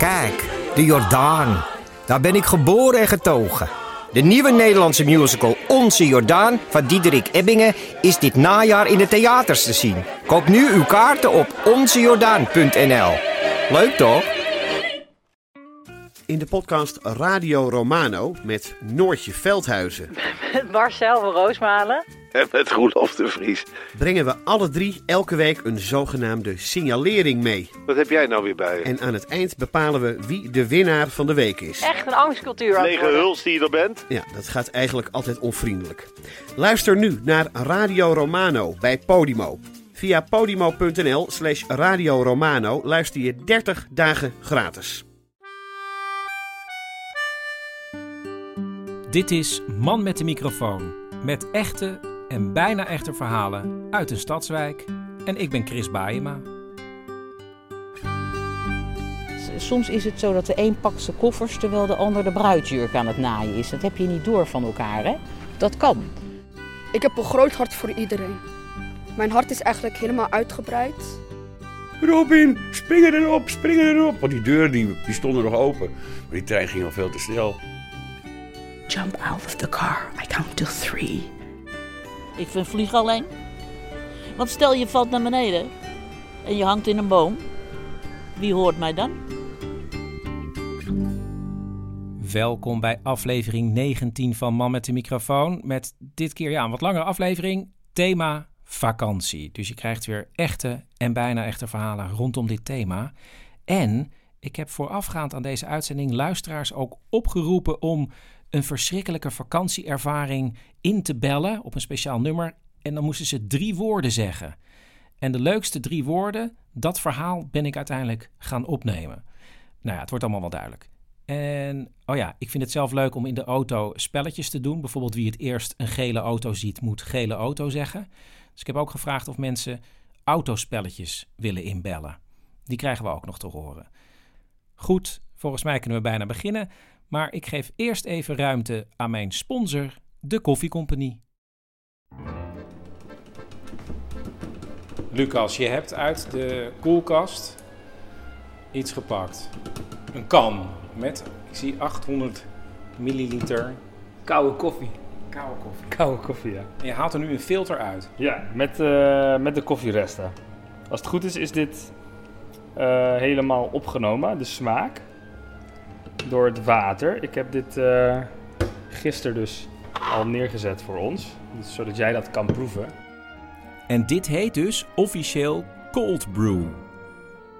Kijk, de Jordaan. Daar ben ik geboren en getogen. De nieuwe Nederlandse musical Onze Jordaan van Diederik Ebbingen is dit najaar in de theaters te zien. Koop nu uw kaarten op onzejordaan.nl. Leuk toch? In de podcast Radio Romano met Noortje Veldhuizen Met Marcel van Roosmalen. En met Roelof de Vries. brengen we alle drie elke week een zogenaamde signalering mee. Wat heb jij nou weer bij je? En aan het eind bepalen we wie de winnaar van de week is. Echt een angstcultuur aan het Lege worden. huls die je er bent? Ja, dat gaat eigenlijk altijd onvriendelijk. Luister nu naar Radio Romano bij Podimo. Via podimo.nl slash Radio Romano luister je 30 dagen gratis. Dit is Man met de microfoon. Met echte en bijna echte verhalen uit een stadswijk. En ik ben Chris Baayema. Soms is het zo dat de een pakt zijn koffers terwijl de ander de bruidsjurk aan het naaien is. Dat heb je niet door van elkaar, hè? Dat kan. Ik heb een groot hart voor iedereen. Mijn hart is eigenlijk helemaal uitgebreid. Robin, springen erop, springen erop. Want die deuren die, die stonden nog open. Maar die trein ging al veel te snel. Jump out of the car. I count to three. Ik vind vliegen alleen. Want stel je valt naar beneden en je hangt in een boom. Wie hoort mij dan? Welkom bij aflevering 19 van Man met de microfoon. Met dit keer ja, een wat langere aflevering. Thema vakantie. Dus je krijgt weer echte en bijna echte verhalen rondom dit thema. En ik heb voorafgaand aan deze uitzending luisteraars ook opgeroepen om een verschrikkelijke vakantieervaring in te bellen op een speciaal nummer. En dan moesten ze drie woorden zeggen. En de leukste drie woorden, dat verhaal ben ik uiteindelijk gaan opnemen. Nou ja, het wordt allemaal wel duidelijk. En oh ja, ik vind het zelf leuk om in de auto spelletjes te doen. Bijvoorbeeld wie het eerst een gele auto ziet, moet gele auto zeggen. Dus ik heb ook gevraagd of mensen autospelletjes willen inbellen. Die krijgen we ook nog te horen. Goed, volgens mij kunnen we bijna beginnen. Maar ik geef eerst even ruimte aan mijn sponsor, de Koffiecompagnie. Lucas, je hebt uit de koelkast iets gepakt. Een kan met, ik zie 800 milliliter Koude koffie. koude koffie. Koude koffie, ja. En je haalt er nu een filter uit. Ja, met, eh, met de koffieresten. Als het goed is, is dit eh, helemaal opgenomen, de smaak, door het water. Ik heb dit eh gisteren dus al neergezet voor ons, dus zodat jij dat kan proeven. En dit heet dus officieel cold brew.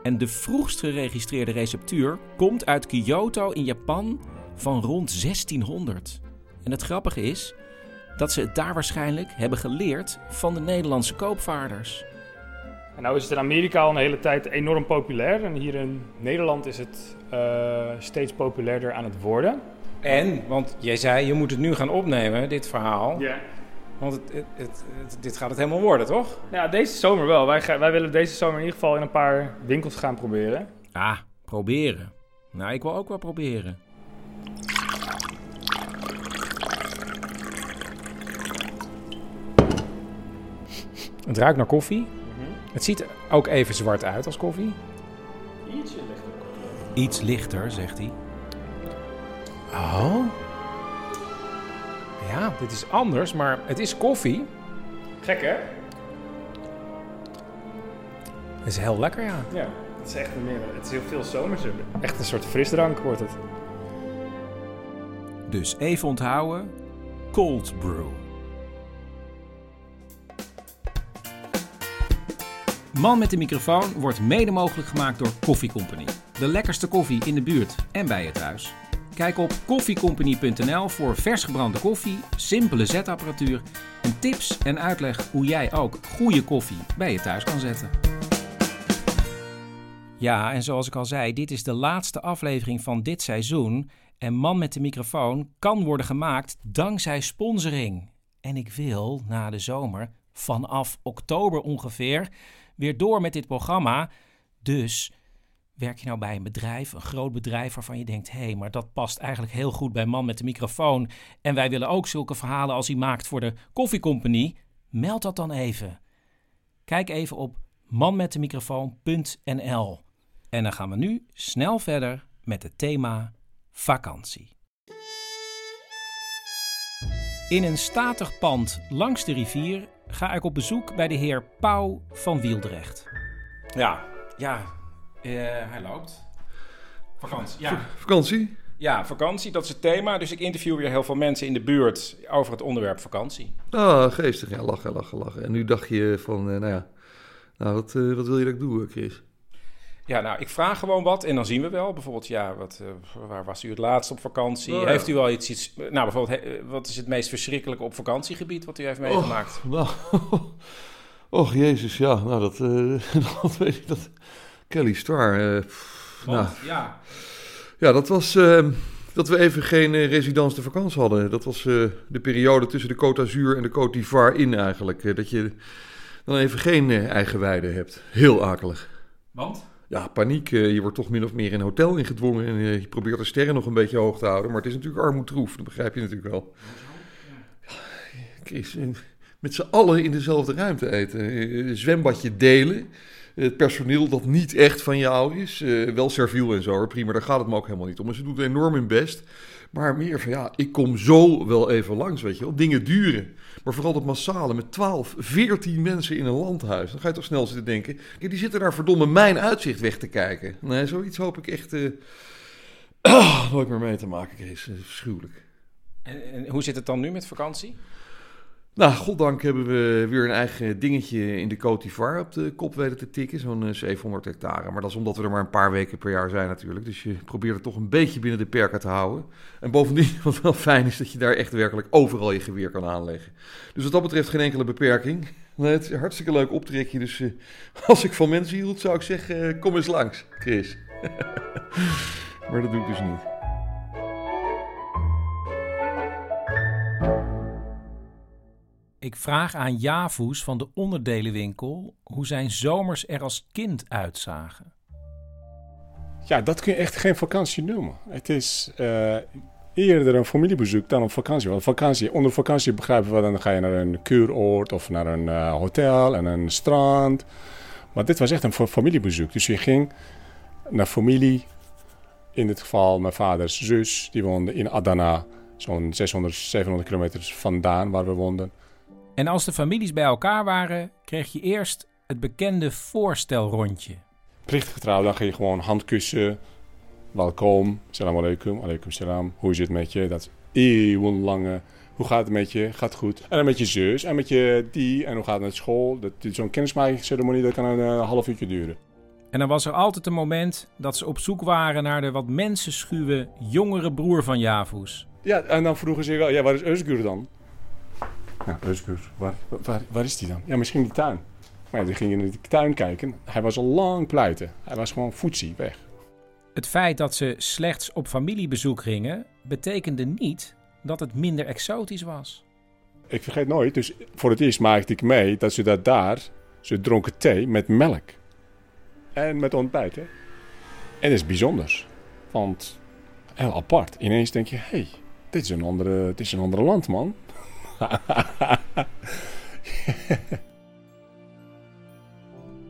En de vroegst geregistreerde receptuur komt uit Kyoto in Japan van rond 1600. En het grappige is dat ze het daar waarschijnlijk hebben geleerd van de Nederlandse koopvaarders. En nou is het in Amerika al een hele tijd enorm populair en hier in Nederland is het eh, steeds populairder aan het worden. En, want jij zei je moet het nu gaan opnemen, dit verhaal. Ja. Want het, het, het- het- dit gaat het helemaal worden, toch? Ja, deze zomer wel. Wij, ga- wij willen deze zomer in ieder geval in een paar winkels gaan proberen. Ah, proberen. Nou, ik wil ook wel proberen. Het ruikt naar koffie. Het ziet ook even zwart uit als koffie. Ietsje lichter. Iets lichter, zegt hij. Oh. Ja, dit is anders, maar het is koffie. Gek hè? Het is heel lekker, ja. Ja, het is echt een meer. Het is heel veel zomerse. Echt een soort frisdrank wordt het. Dus even onthouden. Cold brew. Man met de microfoon wordt mede mogelijk gemaakt door Koffie Company. De lekkerste koffie in de buurt en bij je thuis. Kijk op koffiecompany.nl voor vers gebrande koffie, simpele zetapparatuur en tips en uitleg hoe jij ook goede koffie bij je thuis kan zetten. Ja, en zoals ik al zei, dit is de laatste aflevering van dit seizoen. En Man met de microfoon kan worden gemaakt dankzij sponsoring. En ik wil na de zomer, vanaf oktober ongeveer, weer door met dit programma. Dus werk je nou bij een bedrijf, een groot bedrijf waarvan je denkt: hé, hey, maar dat past eigenlijk heel goed bij Man met de microfoon. En wij willen ook zulke verhalen als hij maakt voor de koffiecompagnie. Meld dat dan even. Kijk even op manmetdemicrofoon.nl. En dan gaan we nu snel verder met het thema vakantie. In een statig pand langs de rivier ga ik op bezoek bij de heer Pauw van Wieldrecht. Ja, ja, eh, hij loopt. Vakantie, ja. Vakantie? Ja, vakantie, dat is het thema. Dus ik interview weer heel veel mensen in de buurt over het onderwerp vakantie. Ah, geestig. Ja, lachen, lachen, lachen. En nu dacht je van, eh, nou ja, nou, wat, eh, wat wil je dat ik doe, Chris? Ja, nou, ik vraag gewoon wat en dan zien we wel. Bijvoorbeeld, ja, wat, uh, waar was u het laatst op vakantie? Oh, ja. Heeft u wel iets, iets... Nou, bijvoorbeeld, he- wat is het meest verschrikkelijke op vakantiegebied wat u heeft meegemaakt? Och, nou, och, jezus, ja, nou, dat, eh, dat weet ik, dat... Kelly Star, eh, pff, nou, ja, Ja, dat was eh, dat we even geen eh, residence de vakantie hadden. Dat was eh, de periode tussen de Côte d'Azur en de Côte d'Ivoire in eigenlijk. Eh, dat je dan even geen eh, eigen weide hebt. Heel akelig. want? Ja, paniek. eh, je wordt toch min of meer in een hotel ingedwongen. En eh, je probeert de sterren nog een beetje hoog te houden. Maar het is natuurlijk armoedroef. Dat begrijp je natuurlijk wel. Met z'n allen in dezelfde ruimte eten. Eh, zwembadje delen. Het personeel dat niet echt van jou is. wel serviel en zo, hoor, prima. Daar gaat het me ook helemaal niet om. En ze doet enorm hun best. Maar meer van, ja, ik kom zo wel even langs, weet je wel. Dingen duren. Maar vooral dat massale met 12, 14 mensen in een landhuis. Dan ga je toch snel zitten denken... Die zitten daar verdomme mijn uitzicht weg te kijken. Nee, zoiets hoop ik echt... eh, nooit meer mee te maken, Chris. Verschuwelijk. En, en hoe zit het dan nu met vakantie? Nou, goddank hebben we weer een eigen dingetje in de d'Ivoire op de kop weten te tikken. Zo'n eh, 700 hectare. Maar dat is omdat we er maar een paar weken per jaar zijn natuurlijk. Dus je probeert het toch een beetje binnen de perken te houden. En bovendien, wat wel fijn is, dat je daar echt werkelijk overal je geweer kan aanleggen. Dus wat dat betreft geen enkele beperking. Het is een hartstikke leuk optrekje. Dus eh, als ik van mensen hield, zou ik zeggen, eh, kom eens langs, Chris. maar dat doe ik dus niet. Ik vraag aan Javoes van de onderdelenwinkel hoe zijn zomers er als kind uitzagen. Ja, dat kun je echt geen vakantie noemen. Het is eh, eerder een familiebezoek dan een vakantie. Want vakantie, onder vakantie begrijpen we, dan ga je naar een kuuroord of naar een eh, hotel en een strand. Maar dit was echt een fa- familiebezoek. Dus je ging naar familie. In dit geval mijn vaders zus, die woonde in Adana, zo'n 600, 700 kilometer vandaan waar we woonden. En als de families bij elkaar waren, kreeg je eerst het bekende voorstelrondje. plichtgetrouw, dan ga je gewoon handkussen. Welkom, salam alaikum, alaikum salam. Hoe is het met je? Dat is eeuwenlange. Hoe gaat het met je? Gaat goed. En dan met je zus en met je die. En hoe gaat het met school? Dat, Zo'n kennismakingsceremonie dat kan een eh, half uurtje duren. En dan was er altijd een moment dat ze op zoek waren naar de wat mensenschuwe jongere broer van Javoes. Ja, en dan vroegen ze wel, ja, waar is Özgür dan? Waar, waar, waar is die dan? Ja, misschien in die tuin. Maar ja, die ging in de tuin kijken. Hij was al lang pleiten. Hij was gewoon voetzie, weg. Het feit dat ze slechts op familiebezoek gingen, betekende niet dat het minder exotisch was. Ik vergeet nooit, dus voor het eerst maakte ik mee dat ze dat daar, ze dronken thee met melk. En met ontbijt, hè. En dat is bijzonders. Want heel apart. Ineens denk je, hé, hey, dit, is een andere, dit is een andere land, man.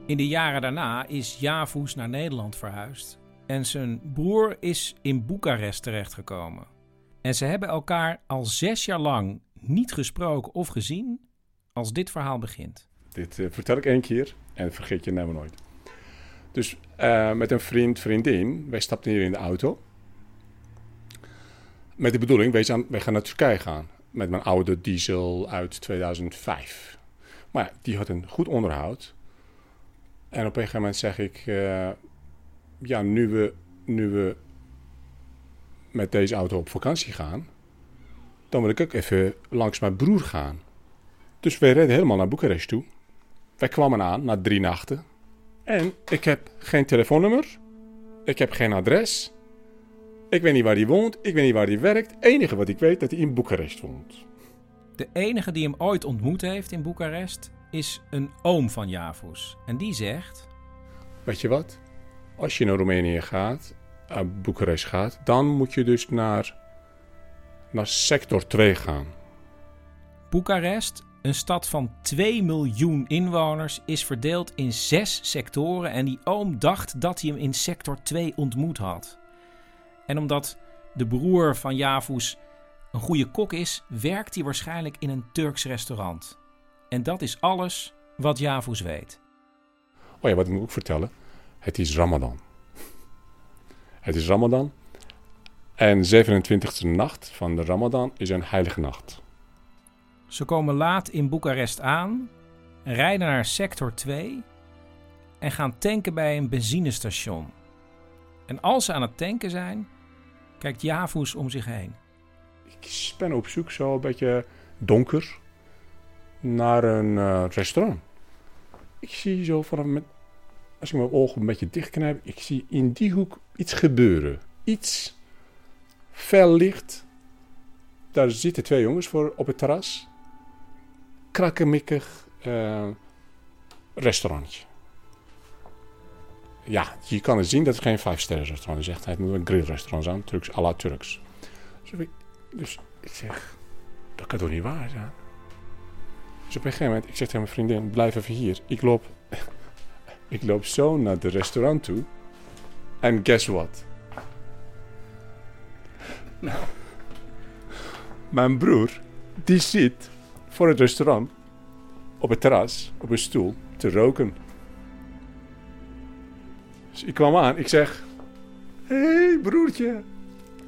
In de jaren daarna is Javoes naar Nederland verhuisd en zijn broer is in Boekarest terechtgekomen. En ze hebben elkaar al zes jaar lang niet gesproken of gezien als dit verhaal begint. Dit eh, vertel ik één keer en vergeet je nou nooit. Dus eh, met een vriend, vriendin, wij stapten hier in de auto. Met de bedoeling, zijn, wij gaan naar Turkije gaan. Met mijn oude diesel uit 2005. Maar ja, die had een goed onderhoud. En op een gegeven moment zeg ik... eh, ja, nu we, nu we met deze auto op vakantie gaan... dan wil ik ook even langs mijn broer gaan. Dus wij reden helemaal naar Boekarest toe. Wij kwamen aan na drie nachten. En ik heb geen telefoonnummer. Ik heb geen adres. Ik weet niet waar hij woont. Ik weet niet waar hij werkt. Het enige wat ik weet dat hij in Boekarest woont. De enige die hem ooit ontmoet heeft in Boekarest is een oom van Javoes. En die zegt: Weet je wat? Als je naar Roemenië gaat, naar Boekarest gaat, dan moet je dus naar, naar sector 2 gaan. Boekarest, een stad van 2 miljoen inwoners, is verdeeld in zes sectoren en die oom dacht dat hij hem in sector 2 ontmoet had. En omdat de broer van Javus een goede kok is, werkt hij waarschijnlijk in een Turks restaurant. En dat is alles wat Javus weet. Oh ja, wat ik moet ook vertellen. Het is Ramadan. Het is Ramadan. En 27e nacht van de Ramadan is een heilige nacht. Ze komen laat in Boekarest aan, rijden naar sector 2 en gaan tanken bij een benzinestation. En als ze aan het tanken zijn, kijkt Javus om zich heen. Ik ben op zoek, zo een beetje donker, naar een eh, restaurant. Ik zie zo vanaf met, als ik mijn ogen een beetje dichtknijp, ik zie in die hoek iets gebeuren. Iets fel licht. Daar zitten twee jongens voor op het terras. Krakkemikkig uh, restaurantje. Ja, je kan het zien dat het geen vijfsterren restaurant is. Echt, het moet een grillrestaurant zijn, Turks à la Turks. Dus ik, dus zeg, dat kan toch niet waar zijn? Dus op een gegeven moment, ik zeg tegen mijn vriendin, blijf even hier. Ik loop, ik loop zo naar het restaurant toe. En guess what? Nou, mijn broer, die zit voor het restaurant op het terras, op een stoel, te roken. Ik kwam aan, ik zeg, hé hey, broertje.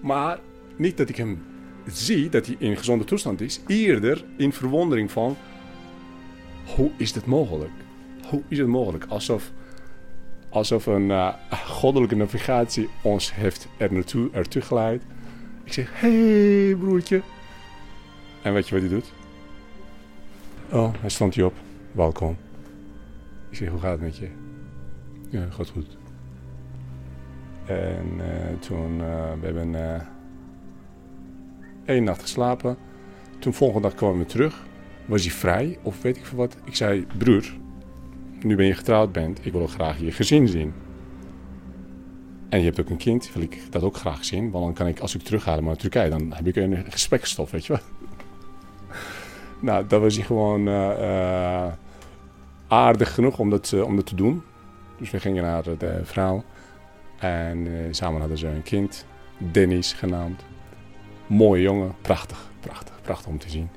Maar niet dat ik hem zie dat hij in gezonde toestand is, eerder in verwondering van, hoe is dit mogelijk? Hoe is het mogelijk? Alsof, alsof een uh, goddelijke navigatie ons heeft er naartoe, ertoe geleid. Ik zeg, hé hey, broertje. En weet je wat hij doet? Oh, hij stond hier op. Welkom. Ik zeg, hoe gaat het met je? Ja, gaat goed. En uh, toen, uh, we hebben uh, één nacht geslapen. Toen volgende dag kwamen we terug. Was hij vrij of weet ik veel wat. Ik zei, broer, nu ben je getrouwd bent, ik wil ook graag je gezin zien. En je hebt ook een kind, wil ik dat ook graag zien. Want dan kan ik, als ik terug naar Turkije, dan heb ik een gesprekstof, weet je wel. nou, dat was hij gewoon aardig genoeg om dat, om dat te doen. Dus we gingen naar de vrouw. En uh, samen hadden ze een kind, Dennis genaamd. Mooie jongen, prachtig, prachtig, prachtig om te zien.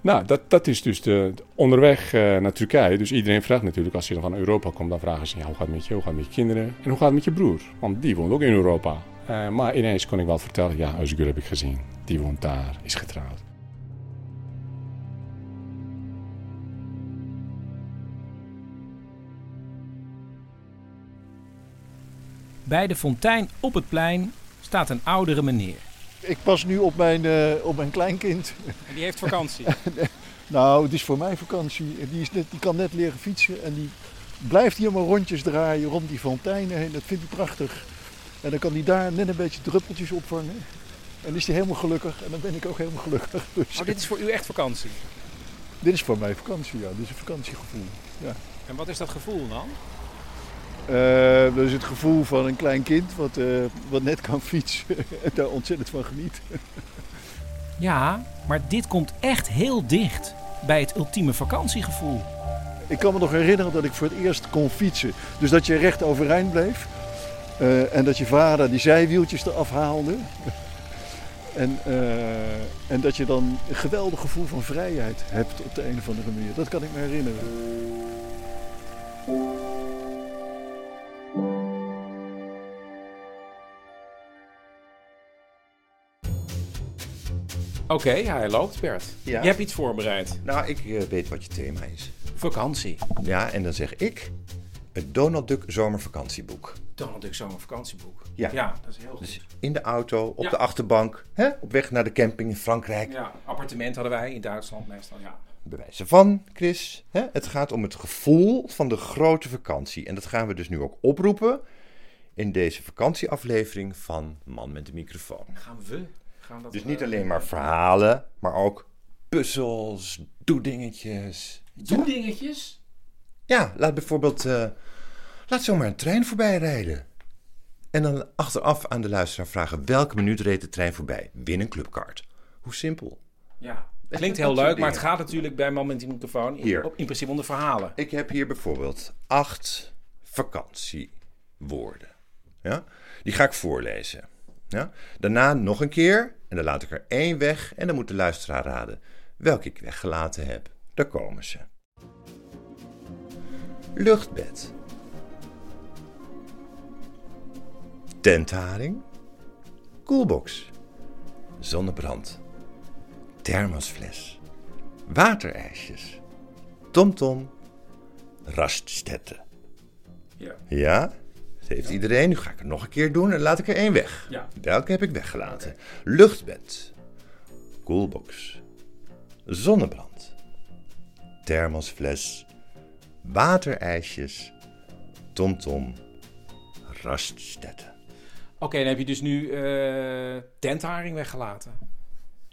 Nou, dat, dat is dus de, de onderweg uh, naar Turkije. Dus iedereen vraagt natuurlijk, als je dan van Europa komt, dan vragen ze: ja, hoe gaat het met je? Hoe gaat het met je kinderen? En hoe gaat het met je broer? Want die woont ook in Europa. Uh, maar ineens kon ik wel vertellen: ja, Özgür heb ik gezien. Die woont daar, is getrouwd. Bij de fontein op het plein staat een oudere meneer. Ik pas nu op mijn, uh, op mijn kleinkind. En die heeft vakantie? nou, het is voor mij vakantie. Die, is net, die kan net leren fietsen en die blijft hier maar rondjes draaien rond die fonteinen heen. Dat vindt hij prachtig. En dan kan hij daar net een beetje druppeltjes opvangen. En dan is hij helemaal gelukkig. En dan ben ik ook helemaal gelukkig. Dus, oh, dit is voor u echt vakantie? Dit is voor mij vakantie, ja. Dit is een vakantiegevoel. Ja. En wat is dat gevoel dan? Uh, dat is het gevoel van een klein kind wat, uh, wat net kan fietsen en daar ontzettend van geniet. ja, maar dit komt echt heel dicht bij het ultieme vakantiegevoel. Ik kan me nog herinneren dat ik voor het eerst kon fietsen. Dus dat je recht overeind bleef. Uh, en dat je vader die zijwieltjes eraf haalde. en, en dat je dan een geweldig gevoel van vrijheid hebt op de een of andere manier. Dat kan ik me herinneren. Oké, okay, hij loopt, Bert. Ja. Je hebt iets voorbereid. Nou, ik uh, weet wat je thema is. Vakantie. Ja, en dan zeg ik het Donald Duck zomervakantieboek. Donald Duck zomervakantieboek. Ja. ja, dat is heel goed. Dus in de auto, op ja. de achterbank, hè? op weg naar de camping in Frankrijk. Ja, appartement hadden wij in Duitsland meestal, ja. Bewijzen van, Chris. Hè? Het gaat om het gevoel van de grote vakantie. En dat gaan we dus nu ook oproepen in deze vakantieaflevering van Man met de microfoon. Gaan we? Dus niet alleen maar verhalen, maar ook puzzels, doedingetjes. Doedingetjes? Ja, laat bijvoorbeeld. Uh, laat zomaar een trein voorbij rijden. En dan achteraf aan de luisteraar vragen welke minuut reed de trein voorbij. Win een clubkaart. Hoe simpel. Ja, klinkt heel leuk, maar het gaat natuurlijk bij man met die microfoon in, op, in principe om de verhalen. Ik heb hier bijvoorbeeld acht vakantiewoorden. Ja? Die ga ik voorlezen. Ja? Daarna nog een keer en dan laat ik er één weg en dan moet de luisteraar raden welke ik weggelaten heb. Daar komen ze. Luchtbed. Tentharing. Koelbox. Zonnebrand. Thermosfles. Waterijsjes. TomTom. Raststetten. Ja. Ja? Dat heeft iedereen. Nu ga ik het nog een keer doen en laat ik er één weg. Ja. Welke heb ik weggelaten? Luchtbed. Koelbox. Zonnebrand. Thermosfles. Waterijsjes. TomTom. Raststetten. Oké, dan heb je dus nu eh tentharing weggelaten.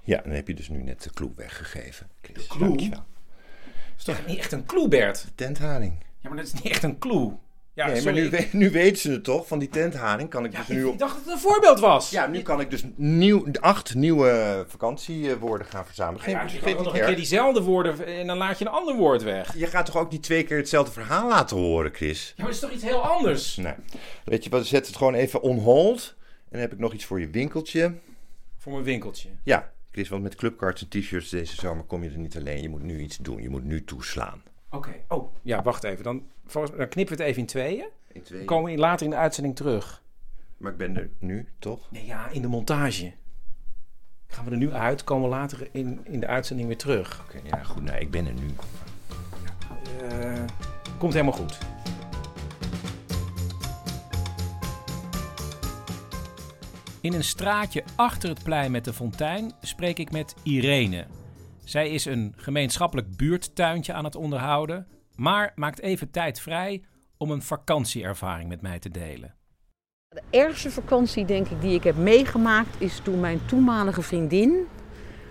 Ja, dan heb je dus nu net de clue weggegeven. Chris. clue? Dankjewel. Dat is toch niet echt een clue, Bert? Tentharing. Ja, maar dat is niet echt een clue. Ja, nee, maar nu, we- nu weten ze het toch, van die tentharing kan ik dus nu Ik op... dacht dat het een voorbeeld was. Ja, nu kan ik dus nieuw, acht nieuwe vakantiewoorden gaan verzamelen. Geen, Ja, je kan nog een keer diezelfde woorden en dan laat je een ander woord weg. Je gaat toch ook niet twee keer hetzelfde verhaal laten horen, Chris? Ja, maar dat is toch iets heel anders? Nee. Weet je wat, zet het gewoon even on hold. En dan heb ik nog iets voor je winkeltje. Voor mijn winkeltje. Ja, Chris, want met clubcards en t-shirts deze zomer kom je er niet alleen. Je moet nu iets doen. Je moet nu toeslaan. Oké. Oh, ja, wacht even. Dan, volgens, dan knippen we het even in tweeën. In tweeën. Dan komen we later in de uitzending terug. Maar ik ben er nu, toch? Nee, ja, in de montage. Gaan we er nu uit, komen we later in, in de uitzending weer terug. Oké, ja, goed. Nou, ik ben er nu. Eh, komt helemaal goed. In een straatje achter het plein met de fontein spreek ik met Irene. Zij is een gemeenschappelijk buurttuintje aan het onderhouden, maar maakt even tijd vrij om een vakantieervaring met mij te delen. De ergste vakantie, denk ik, die ik heb meegemaakt, is toen mijn toenmalige vriendin.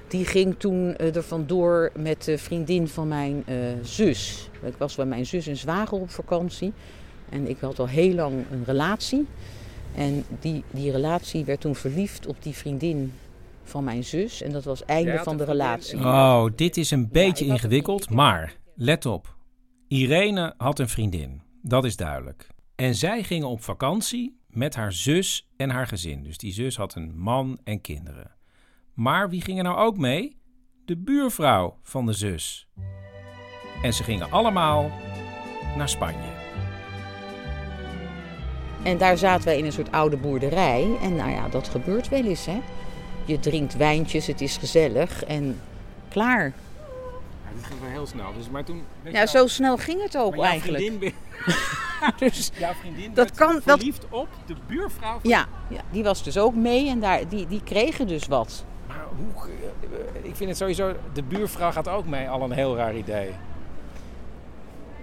Die ging toen eh, er vandoor met de vriendin van mijn eh, zus. Ik was bij mijn zus en zwager op vakantie. En ik had al heel lang een relatie. En die, die relatie werd toen verliefd op die vriendin van mijn zus. En dat was het einde van de relatie. Oh, dit is een beetje ingewikkeld, maar let op. Irene had een vriendin, dat is duidelijk. En zij gingen op vakantie met haar zus en haar gezin. Dus die zus had een man en kinderen. Maar wie ging er nou ook mee? De buurvrouw van de zus. En ze gingen allemaal naar Spanje. En daar zaten wij in een soort oude boerderij. En nou ja, dat gebeurt wel eens, hè. Je drinkt wijntjes, het is gezellig en klaar. Ja, dit ging wel heel snel. Dus, maar toen Ja, zo snel ging het ook eigenlijk. dus jouw vriendin dat kan, dat, verliefd op de buurvrouw van... ja, ja, die was dus ook mee en daar, die, die kregen dus wat. Maar hoe... eh, Ik vind het sowieso... De buurvrouw gaat ook mee, al een heel raar idee.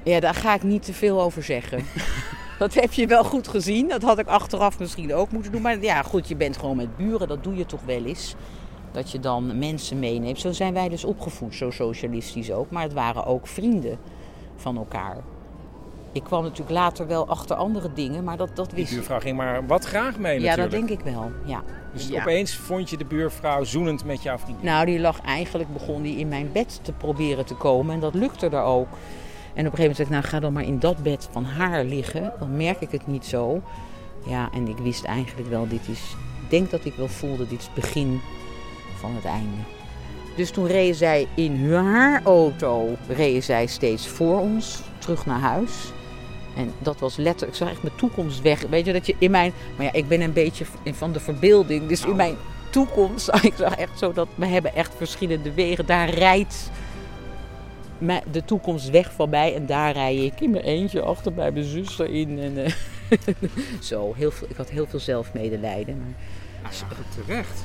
Ja, daar ga ik niet te veel over zeggen. dat heb je wel goed gezien. Dat had ik achteraf misschien ook moeten doen. Maar ja, goed, je bent gewoon met buren. Dat doe je toch wel eens. Dat je dan mensen meeneemt. Zo zijn wij dus opgevoed, zo socialistisch ook. Maar het waren ook vrienden van elkaar. Ik kwam natuurlijk later wel achter andere dingen, maar dat, dat wist ik. buurvrouw ging maar wat graag mee Ja, dat denk ik wel. Ja. Dus Ja. opeens vond je de buurvrouw zoenend met jouw vriendin. Nou, die lag eigenlijk, begon die in mijn bed te proberen te komen. En dat lukte er ook. En op een gegeven moment zei ik, nou ga dan maar in dat bed van haar liggen. Dan merk ik het niet zo. Ja, en ik wist eigenlijk wel, dit is... Ik denk dat ik wel voelde, dit is het begin van het einde. Dus toen reden zij in haar auto, reden zij steeds voor ons, terug naar huis. En dat was letterlijk, ik zag echt mijn toekomst weg. Weet je, dat je in mijn... Maar ja, ik ben een beetje van de verbeelding. Dus in mijn toekomst ik zag echt zo dat we hebben echt verschillende wegen. Daar rijdt de toekomst weg van mij en daar rij ik in mijn eentje achter bij mijn zuster in. En, eh, zo, heel veel, ik had heel veel zelfmedelijden. Maar... terecht.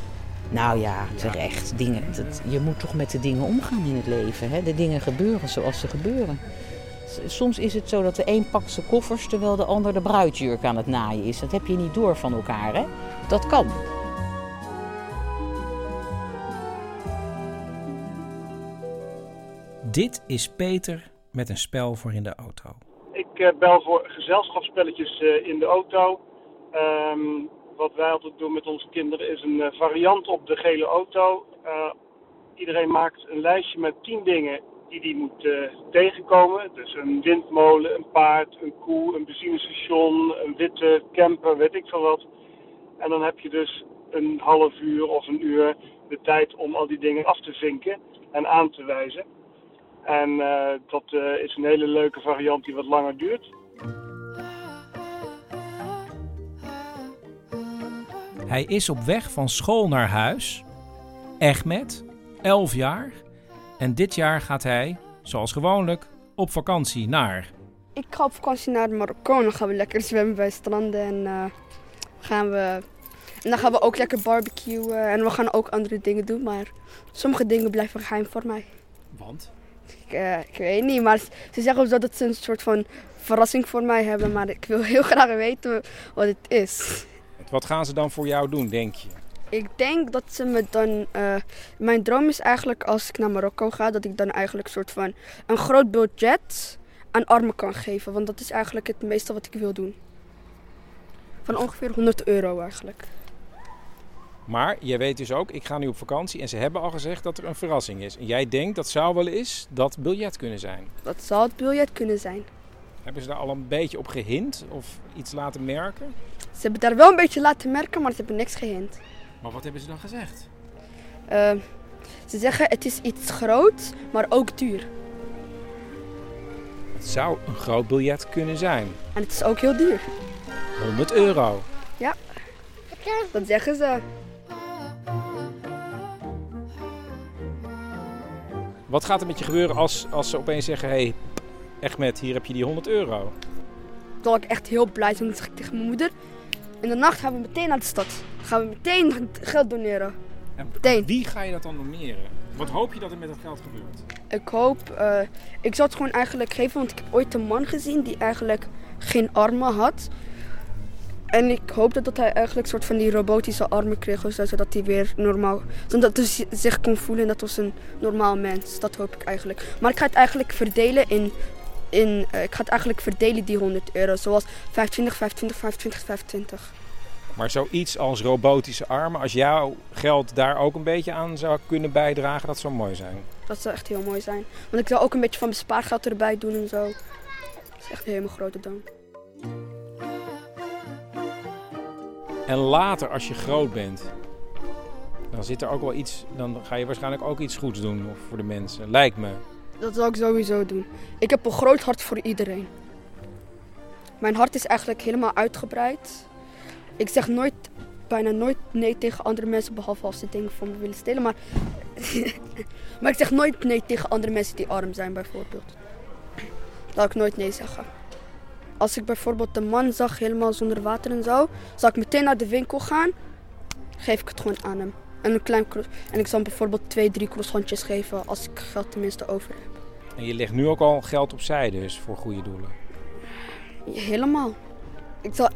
Nou ja, terecht. Dingen, dat, je moet toch met de dingen omgaan in het leven. Hè? De dingen gebeuren zoals ze gebeuren. Soms is het zo dat de een pakt zijn koffers terwijl de ander de bruidsjurk aan het naaien is. Dat heb je niet door van elkaar, hè? Dat kan. Dit is Peter met een spel voor in de auto. Ik eh, bel voor gezelschapsspelletjes eh, in de auto. Ehm, wat wij altijd doen met onze kinderen is een eh, variant op de gele auto. Iedereen maakt een lijstje met tien dingen die hij moet tegenkomen. Dus een windmolen, een paard, een koe, een benzinestation, een witte camper, weet ik veel wat. En dan heb je dus een half uur of een uur de tijd om al die dingen af te vinken en aan te wijzen. En uh, dat uh, is een hele leuke variant die wat langer duurt. Hij is op weg van school naar huis. Ahmed, 11 jaar. En dit jaar gaat hij, zoals gewoonlijk, op vakantie naar. Ik ga op vakantie naar Marokko. Dan gaan we lekker zwemmen bij stranden. En, uh, gaan we... en dan gaan we ook lekker barbecuen. En we gaan ook andere dingen doen. Maar sommige dingen blijven geheim voor mij. Want? Ik, uh, ik weet niet. Maar ze zeggen zo dat ze een soort van verrassing voor mij hebben. Maar ik wil heel graag weten wat het is. Wat gaan ze dan voor jou doen, denk je? Ik denk dat ze me dan. Uh, mijn droom is eigenlijk als ik naar Marokko ga, dat ik dan eigenlijk een soort van een groot budget aan armen kan geven. Want dat is eigenlijk het meeste wat ik wil doen. Van ongeveer 100 euro eigenlijk. Maar jij weet dus ook, ik ga nu op vakantie en ze hebben al gezegd dat er een verrassing is. En jij denkt dat zou wel eens dat biljet kunnen zijn. Dat zou het biljet kunnen zijn. Hebben ze daar al een beetje op gehind of iets laten merken? Ze hebben daar wel een beetje laten merken, maar ze hebben niks gehind. Maar wat hebben ze dan gezegd? Uh, ze zeggen het is iets groot, maar ook duur. Het zou een groot biljet kunnen zijn. En het is ook heel duur. 100 euro. Ja, dat zeggen ze. Wat gaat er met je gebeuren als, als ze opeens zeggen: hé, hey, Ahmed, hier heb je die 100 euro? Dan zal ik echt heel blij zeg ik tegen mijn moeder: in de nacht gaan we meteen naar de stad. Gaan we meteen geld doneren. En meteen. Wie ga je dat dan doneren? Wat hoop je dat er met dat geld gebeurt? Ik hoop, uh, ik zou het gewoon eigenlijk geven, want ik heb ooit een man gezien die eigenlijk geen armen had. En ik hoopte dat hij eigenlijk een soort van die robotische armen kreeg, zodat hij weer normaal, zodat hij zich kon voelen dat was een normaal mens. Dat hoop ik eigenlijk. Maar ik ga het eigenlijk verdelen in, in uh, ik ga het eigenlijk verdelen die 100 euro, zoals 25, 25, 25, 25. Maar zoiets als robotische armen, als jouw geld daar ook een beetje aan zou kunnen bijdragen, dat zou mooi zijn. Dat zou echt heel mooi zijn. Want ik zou ook een beetje van mijn spaargeld erbij doen en zo. Dat is echt een hele grote dank. En later, als je groot bent, dan zit er ook wel iets. Dan ga je waarschijnlijk ook iets goeds doen voor de mensen. Lijkt me. Dat zou ik sowieso doen. Ik heb een groot hart voor iedereen. Mijn hart is eigenlijk helemaal uitgebreid. Ik zeg nooit, bijna nooit nee tegen andere mensen, behalve als ze dingen van me willen stelen. Maar, maar ik zeg nooit nee tegen andere mensen die arm zijn, bijvoorbeeld. Laat ik nooit nee zeggen. Als ik bijvoorbeeld een man zag helemaal zonder water en zo, zou ik meteen naar de winkel gaan, geef ik het gewoon aan hem. En, een klein en ik zal hem bijvoorbeeld twee, drie croissantjes geven als ik geld tenminste over heb. En je legt nu ook al geld opzij dus voor goede doelen? Helemaal. Ik zal,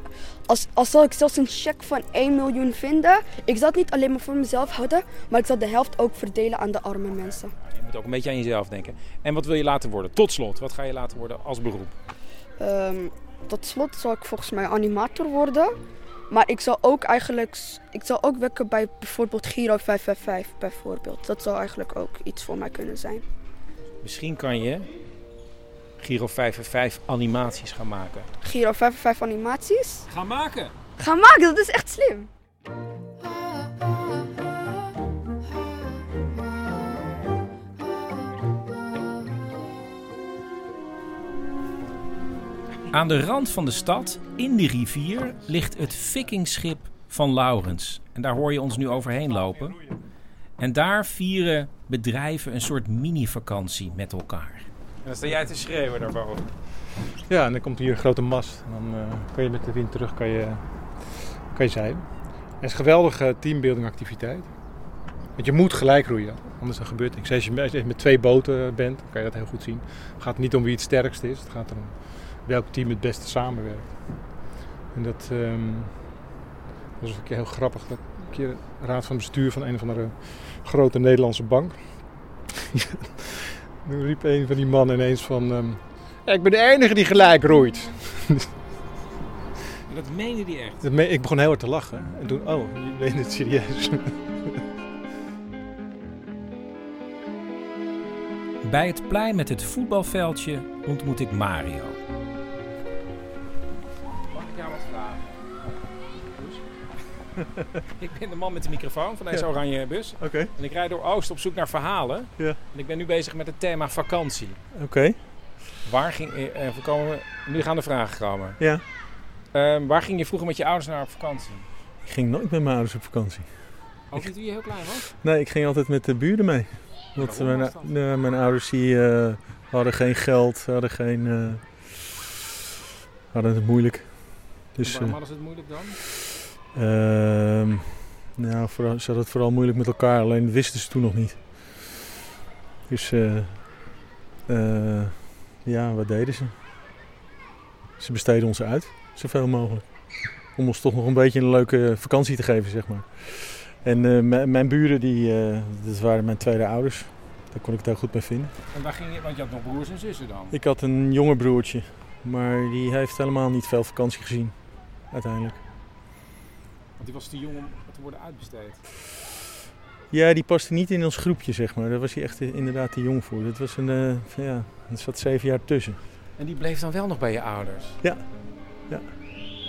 als, als zal ik zelfs een cheque van 1 miljoen vinden, ik zal het niet alleen maar voor mezelf houden, maar ik zal de helft ook verdelen aan de arme mensen. Je moet ook een beetje aan jezelf denken. En wat wil je laten worden? Tot slot, wat ga je laten worden als beroep? Um, tot slot zal ik volgens mij animator worden. Maar ik zal ook eigenlijk, ik zal ook werken bij bijvoorbeeld Giro 555 bijvoorbeeld. Dat zou eigenlijk ook iets voor mij kunnen zijn. Misschien kan je Giro 555 animaties gaan maken. Giro 555 animaties? Gaan maken! Gaan maken, dat is echt slim. Aan de rand van de stad, in de rivier, ligt het vikingschip van Laurens. En daar hoor je ons nu overheen lopen. En daar vieren bedrijven een soort mini-vakantie met elkaar. En dan sta jij te schreeuwen daarboven. Ja, en dan komt hier een grote mast. En dan uh, kan je met de wind terug kan je, kan je zeilen. Het is een geweldige teambuilding activiteit. Want je moet gelijk roeien, anders dan gebeurt niks. Als je met twee boten bent, dan kan je dat heel goed zien. Het gaat niet om wie het sterkst is. Het gaat erom welk team het beste samenwerkt. En dat, um, was een keer heel grappig. Dat een keer raad van bestuur van een of andere grote Nederlandse bank. Toen riep een van die mannen ineens van... Um, ik ben de enige die gelijk roeit. dat meende die echt? Dat me ik begon heel hard te lachen. En toen, oh, je meent het serieus. Bij het plein met het voetbalveldje ontmoet ik Mario. ik ben de man met de microfoon van deze Ja. oranje bus. Oké. En ik rijd door Oost op zoek naar verhalen. Ja. En ik ben nu bezig met het thema vakantie. Oké. Waar ging... eh, eh, we komen, nu gaan de vragen komen. Ja. Ehm, waar ging je vroeger met je ouders naar op vakantie? Ik ging nooit met mijn ouders op vakantie. Ook niet toen je heel klein was? Nee, ik ging altijd met de buren mee. Want mijn, mijn ouders die, eh, hadden geen geld, hadden geen... eh, hadden het moeilijk. Dus, Waarom eh, hadden ze het moeilijk dan? Ehm, nou, vooral, ze hadden het vooral moeilijk met elkaar, alleen wisten ze toen nog niet. Dus eh, eh, ja, wat deden ze? Ze besteden ons uit, zoveel mogelijk. Om ons toch nog een beetje een leuke vakantie te geven, zeg maar. En eh, mijn- buren, die, dat waren mijn tweede ouders. Daar kon ik het heel goed mee vinden. En waar ging je... Want je had nog broers en zussen dan? Ik had een jonger broertje, maar die heeft helemaal niet veel vakantie gezien, uiteindelijk. Want die was te jong om te worden uitbesteed. Ja, die paste niet in ons groepje, zeg maar. Daar was hij echt inderdaad te jong voor. Dat was een, eh, ja, er zat zeven jaar tussen. En die bleef dan wel nog bij je ouders? Ja. ja.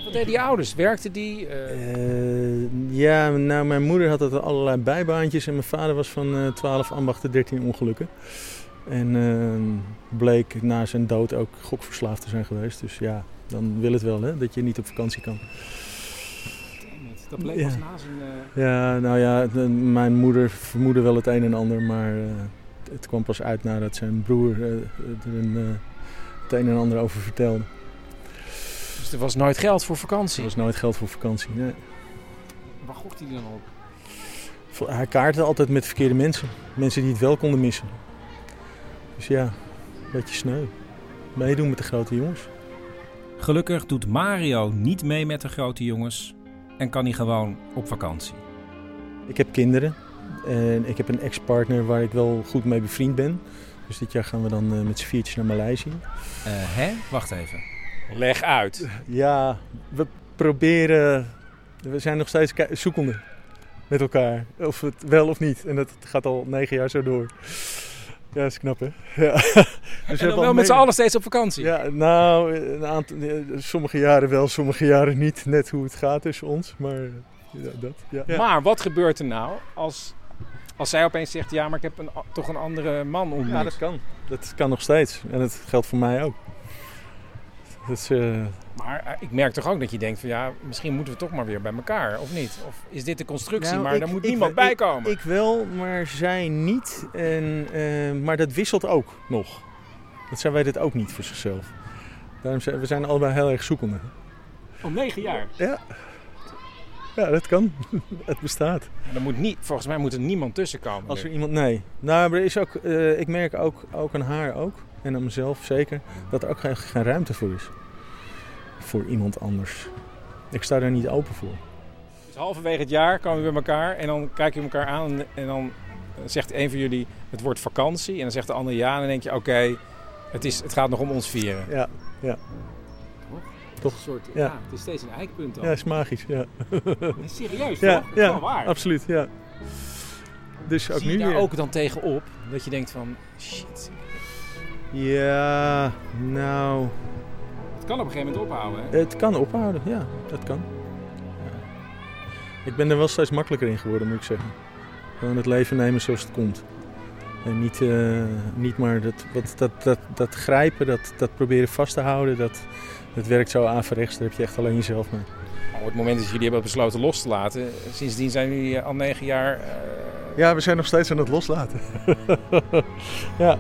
Wat deden die ouders? Werkten die? eh, Eh, ja, nou, mijn moeder had altijd allerlei bijbaantjes en mijn vader was van eh 12 ambachten 13 ongelukken. En bleek na zijn dood ook gokverslaafd te zijn geweest. Dus ja, dan wil het wel, hè, dat je niet op vakantie kan. Dat bleek Ja. pas na zijn... eh, Ja, nou ja, de- mijn moeder vermoedde wel het een en ander, maar eh, het kwam pas uit nadat zijn broer eh, er een, eh, het een en ander over vertelde. Dus er was nooit geld voor vakantie? Er was nooit geld voor vakantie, nee. Waar gokt hij dan op? Hij kaartte altijd met verkeerde mensen. Mensen die het wel konden missen. Dus ja, een beetje sneu. Meedoen met de grote jongens. Gelukkig doet Mario niet mee met de grote jongens en kan hij gewoon op vakantie. Ik heb kinderen en ik heb een ex-partner waar ik wel goed mee bevriend ben. Dus dit jaar gaan we dan eh, met z'n viertjes naar Maleisië. Eh, hè? Wacht even. Leg uit. Ja, we proberen. We zijn nog steeds zoekende met elkaar. Of het wel of niet. En dat gaat al negen jaar zo door. Ja, dat is knap, hè? Ja. Dus en dan wel met z'n allen steeds op vakantie? Ja, nou, een aantal, sommige jaren wel, sommige jaren niet. Net hoe het gaat tussen ons. Maar ja, dat. Ja. Ja. Maar wat gebeurt er nou als, als zij opeens zegt... ja, maar ik heb een, toch een andere man ontmoet? Ja, dat kan. Dat kan nog steeds. En dat geldt voor mij ook. Dat is, eh, Maar eh, ik merk toch ook dat je denkt van... ja, misschien moeten we toch maar weer bij elkaar, of niet? Of is dit de constructie, Nou, maar ik- daar moet ik- niemand ik- bij komen? Ik wel, maar zij niet. En, eh, maar dat wisselt ook nog. Dat zij weet het ook niet voor zichzelf. Daarom zijn we zijn allebei heel erg zoekende. Om negen jaar? Ja. Ja, dat kan. het bestaat. En er moet niet, volgens mij moet er niemand tussen komen. Als er nu. iemand... Nee. Nou, maar er is ook... eh, ik merk ook, ook aan haar ook. En aan mezelf zeker. Dat er ook geen, geen ruimte voor is. Voor iemand anders. Ik sta daar niet open voor. Dus halverwege het jaar komen we bij elkaar en dan kijken we elkaar aan en- dan zegt een van jullie het wordt vakantie en dan zegt de ander ja en dan denk je oké, het het, het gaat nog om ons vieren. Ja, ja. Toch? Een soort, ja. Ja. het is steeds een eikpunt dan. Ja, is magisch. Ja. is serieus, ja, toch? Ja, wel waar. absoluut. Ja. Dus ook Zie je nu daar weer. ook dan tegenop dat je denkt van shit, Ja, nou... het kan op een gegeven moment ophouden. Hè? Het kan ophouden, ja. Dat kan. Ja. Ik ben er wel steeds makkelijker in geworden, moet ik zeggen. Gewoon het leven nemen zoals het komt. En niet, eh, niet maar dat, wat, dat, dat, dat grijpen, dat, dat proberen vast te houden, dat, dat werkt zo averechts. Daar heb je echt alleen jezelf mee. Maar op het moment dat jullie hebben besloten los te laten, sindsdien zijn jullie al negen jaar... eh, Ja, we zijn nog steeds aan het loslaten. ja.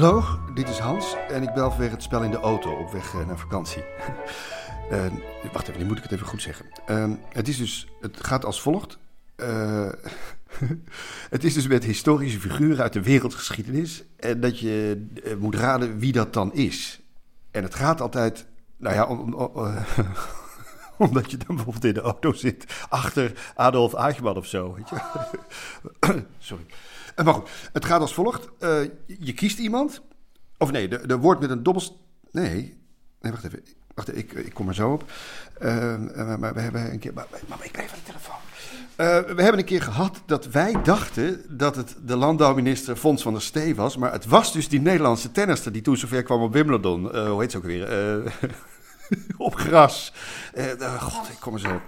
Hallo, dit is Hans en ik bel vanwege het spel in de auto op weg eh, naar vakantie. Eh, wacht even, nu moet ik het even goed zeggen. Ehm, het, is dus, het gaat als volgt. Eh, het is dus met historische figuren uit de wereldgeschiedenis. En dat je moet raden wie dat dan is. En het gaat altijd, nou ja, om, om- om- omdat je dan bijvoorbeeld in de auto zit achter Adolf Eichmann of zo. Weet je? Sorry. Eh, Maar goed, het gaat als volgt. Eh, je kiest iemand. Of nee, er wordt met een dobbels... Nee, nee, wacht even. Wacht, ik, ik kom er zo op. Uh, maar we hebben een keer... Maar, ik blijf aan de telefoon. We hebben een keer gehad dat wij dachten dat het de landbouwminister Fons van der Stee was. Maar het was dus die Nederlandse tennister die toen zover kwam op Wimbledon. Hoe heet ze ook weer? Op gras. God, ik kom er zo op.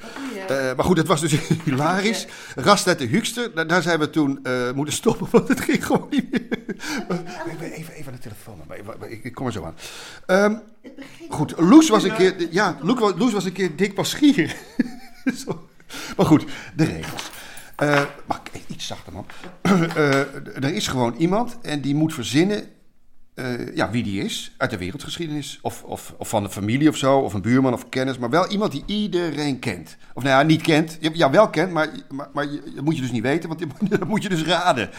maar goed, het was dus hilarisch. Rastet de Hukster, daar, daar, zijn we toen moeten stoppen, want het ging gewoon niet meer. even, even aan de telefoon, ik, ik, kom er zo aan. Um, goed, Loes was een keer, ja, Loes was een keer dik paschier. Maar goed, de regels. Mag ik iets zachter, man? er is gewoon iemand en die moet verzinnen uh, ja, wie die is uit de wereldgeschiedenis. Of, of, of van de familie of zo, of een buurman of kennis. Maar wel iemand die iedereen kent. Of nou ja, niet kent. Ja, wel kent, maar, maar, maar dat moet je dus niet weten, want dat moet je dus raden.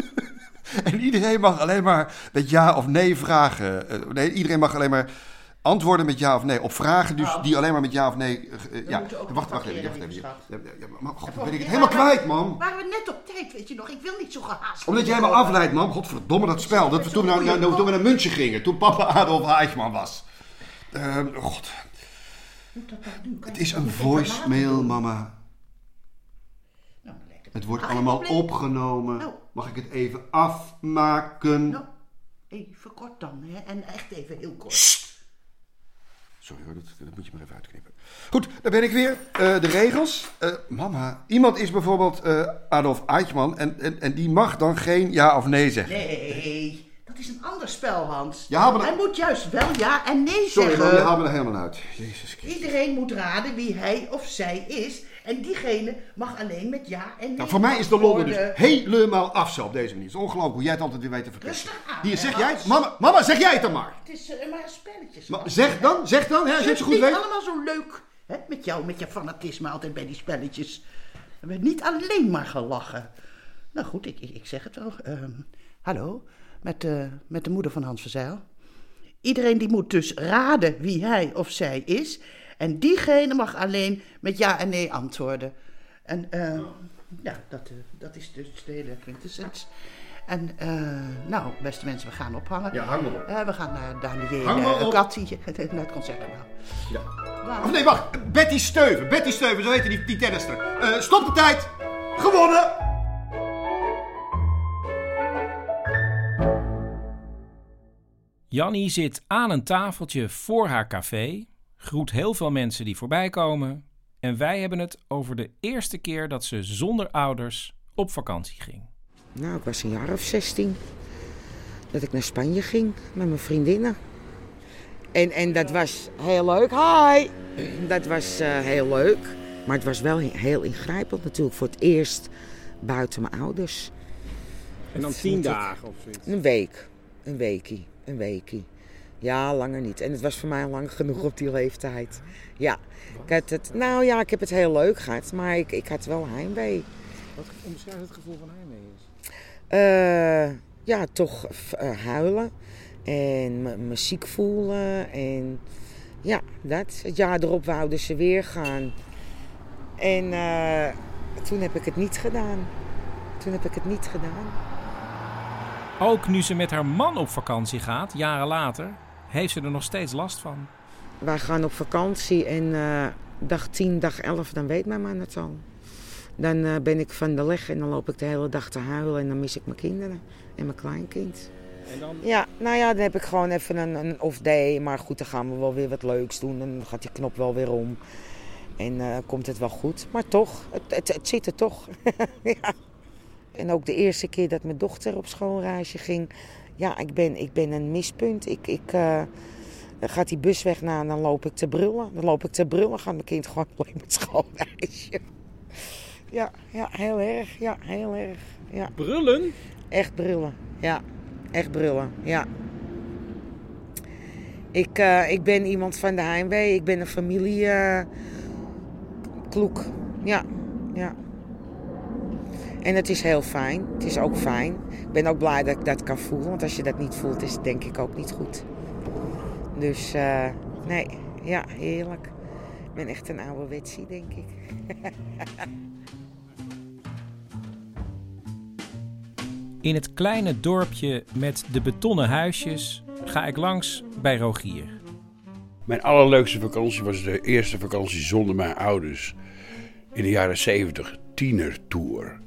en iedereen mag alleen maar met ja of nee vragen. nee, iedereen mag alleen maar antwoorden met ja of nee op vragen dus die alleen maar met ja of nee. Uh, ja, wacht, wacht even. Wacht even. Ja, ja, maar, God, ben ik het helemaal kwijt, man. Waren we net op tijd, weet je nog? Ik wil niet zo gehaast. Omdat jij me afleidt, man. Godverdomme dat spel. Dat we toen, nou, nou, toen we naar München gingen. Toen papa Adolf Eichmann was. Uh, God. Het is een voicemail, mama. Nou, het wordt allemaal opgenomen. Nou. Mag ik het even afmaken? Nou, even kort dan, hè? En echt even heel kort. Sorry hoor, dat, dat, moet je maar even uitknippen. Goed, daar ben ik weer. Uh, de regels. Uh, mama, iemand is bijvoorbeeld uh, Adolf Eichmann en, en, en die mag dan geen ja of nee zeggen. Nee, dat is een ander spel, Hans. Ja, maar Hij moet juist wel ja en nee Sorry, zeggen. Sorry, je haalt me er helemaal uit. Jezus Christus. Iedereen moet raden wie hij of zij is. En diegene mag alleen met ja en nee. Nou, voor mij is de Londen dus helemaal af zo op deze manier. Het is ongelooflijk hoe jij het altijd weer weet te verpesten. Hier, zeg jij het? Mama, mama, zeg jij het dan maar. Het is uh, maar een spelletje. Maar zeg dan, zeg dan, hè, als je het zo goed weet. Het is allemaal zo leuk. Hè? Met jou, met je fanatisme altijd bij die spelletjes. We hebben niet alleen maar gelachen. Nou goed, ik, ik, ik zeg het wel. Uh, hallo, met, uh, met de moeder van Hans Verzeil. Iedereen die moet dus raden wie hij of zij is. En diegene mag alleen met ja en nee antwoorden. En uh, ja, dat, uh, dat is dus de hele quintessens. En uh, nou, beste mensen, we gaan ophangen. Ja, hang maar op. we gaan naar Daniel Kattie, naar het concertgebouw. Ja. Of nee, wacht. Betty Steuven. Betty Steuven, zo heette die, die tennister. stop de tijd. Gewonnen. Jannie zit aan een tafeltje voor haar café groet heel veel mensen die voorbij komen. En wij hebben het over de eerste keer dat ze zonder ouders op vakantie ging. Nou, ik was een jaar of 16 dat ik naar Spanje ging met mijn vriendinnen. En, en dat was heel leuk. Hi! Dat was uh, heel leuk. Maar het was wel heel ingrijpend natuurlijk. Voor het eerst buiten mijn ouders. En dan tien dagen of zoiets? Een week. Een weekie. Een weekie. Ja, langer niet. En het was voor mij lang genoeg op die leeftijd. Ja, ik had het, nou ja, ik heb het heel leuk gehad, maar ik, ik had wel heimwee. Wat omschrijft het gevoel van heimwee is? Uh, ja, toch uh, huilen en me ziek voelen. En ja, dat. Het jaar erop wouden ze weer gaan. En uh, toen heb ik het niet gedaan. Toen heb ik het niet gedaan. Ook nu ze met haar man op vakantie gaat, jaren later, heeft ze er nog steeds last van. Wij gaan op vakantie en uh, dag 10, dag 11, dan weet mijn man het al. Dan uh, ben ik van de leg en dan loop ik de hele dag te huilen en dan mis ik mijn kinderen en mijn kleinkind. En dan? Ja, nou ja, dan heb ik gewoon even een, een off-day. Maar goed, dan gaan we wel weer wat leuks doen. Dan gaat die knop wel weer om. En uh, komt het wel goed. Maar toch, het, het, het zit er toch. ja. En ook de eerste keer dat mijn dochter op schoolreisje ging ja, ik ben, ik ben een mispunt. Ik, ik, uh, gaat die bus weg na en dan loop ik te brullen. Dan loop ik te brullen, gaat mijn kind gewoon alleen met schoolreisje. Ja, ja, heel erg. Ja, heel erg. Ja. Brullen? Echt brullen, ja. Echt brullen, ja. Ik, uh, ik ben iemand van de heimwee. Ik ben een familiekloek. Uh, ja, ja. En het is heel fijn. Het is ook fijn. Ik ben ook blij dat ik dat kan voelen. Want als je dat niet voelt, is het denk ik ook niet goed. Dus uh, nee, ja, heerlijk. Ik ben echt een oude wetsie, denk ik. In het kleine dorpje met de betonnen huisjes ga ik langs bij Rogier. Mijn allerleukste vakantie was de eerste vakantie zonder mijn ouders. In de jaren 70, tienertour.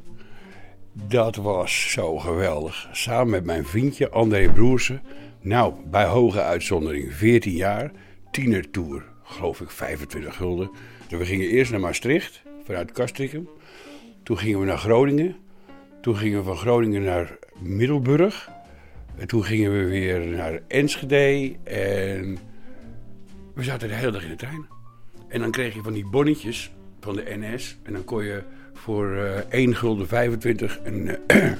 Dat was zo geweldig. Samen met mijn vriendje André Broersen. Nou, bij hoge uitzondering 14 jaar. Tienertour. Geloof ik 25 gulden. Dus we gingen eerst naar Maastricht, vanuit Castricum. Toen gingen we naar Groningen. Toen gingen we van Groningen naar Middelburg. En toen gingen we weer naar Enschede. En we zaten de hele dag in de trein. En dan kreeg je van die bonnetjes van de NS. En dan kon je voor eh 1 gulden 25 een... eh,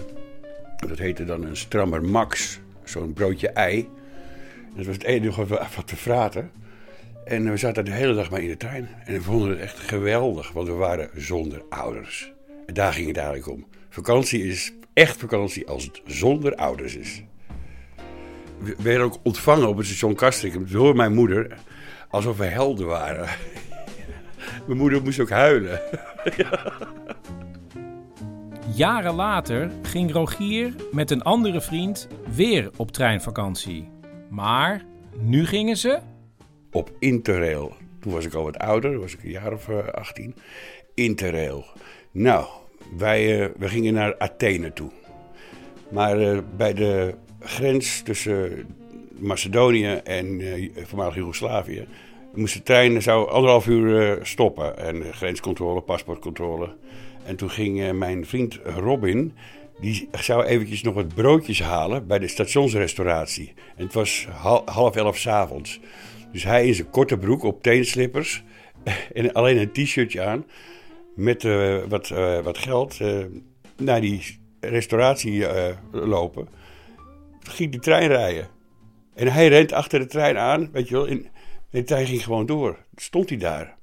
dat heette dan een strammer max. Zo'n broodje ei. Dat was het enige wat we vraten. En we zaten de hele dag maar in de trein. En we vonden het echt geweldig, want we waren zonder ouders. En daar ging het eigenlijk om. Vakantie is echt vakantie als het zonder ouders is. We werden ook ontvangen op het station Castricum door mijn moeder. Alsof we helden waren. Mijn moeder moest ook huilen. Jaren later ging Rogier met een andere vriend weer op treinvakantie. Maar nu gingen ze Op Interrail. Toen was ik al wat ouder, was ik een jaar of eh, 18. Interrail. Nou, wij, eh, we gingen naar Athene toe. Maar eh, bij de grens tussen Macedonië en eh, voormalig Joegoslavië moest de trein zou anderhalf uur eh, stoppen. En eh, grenscontrole, paspoortcontrole. En toen ging eh, mijn vriend Robin, die zou eventjes nog wat broodjes halen bij de stationsrestauratie. En het was hal- half elf s'avonds. Dus hij in zijn korte broek op teenslippers en alleen een t-shirtje aan met wat, wat geld naar die restauratie lopen. Ging die trein rijden. En hij rent achter de trein aan, weet je wel. En de trein ging gewoon door. Stond hij daar.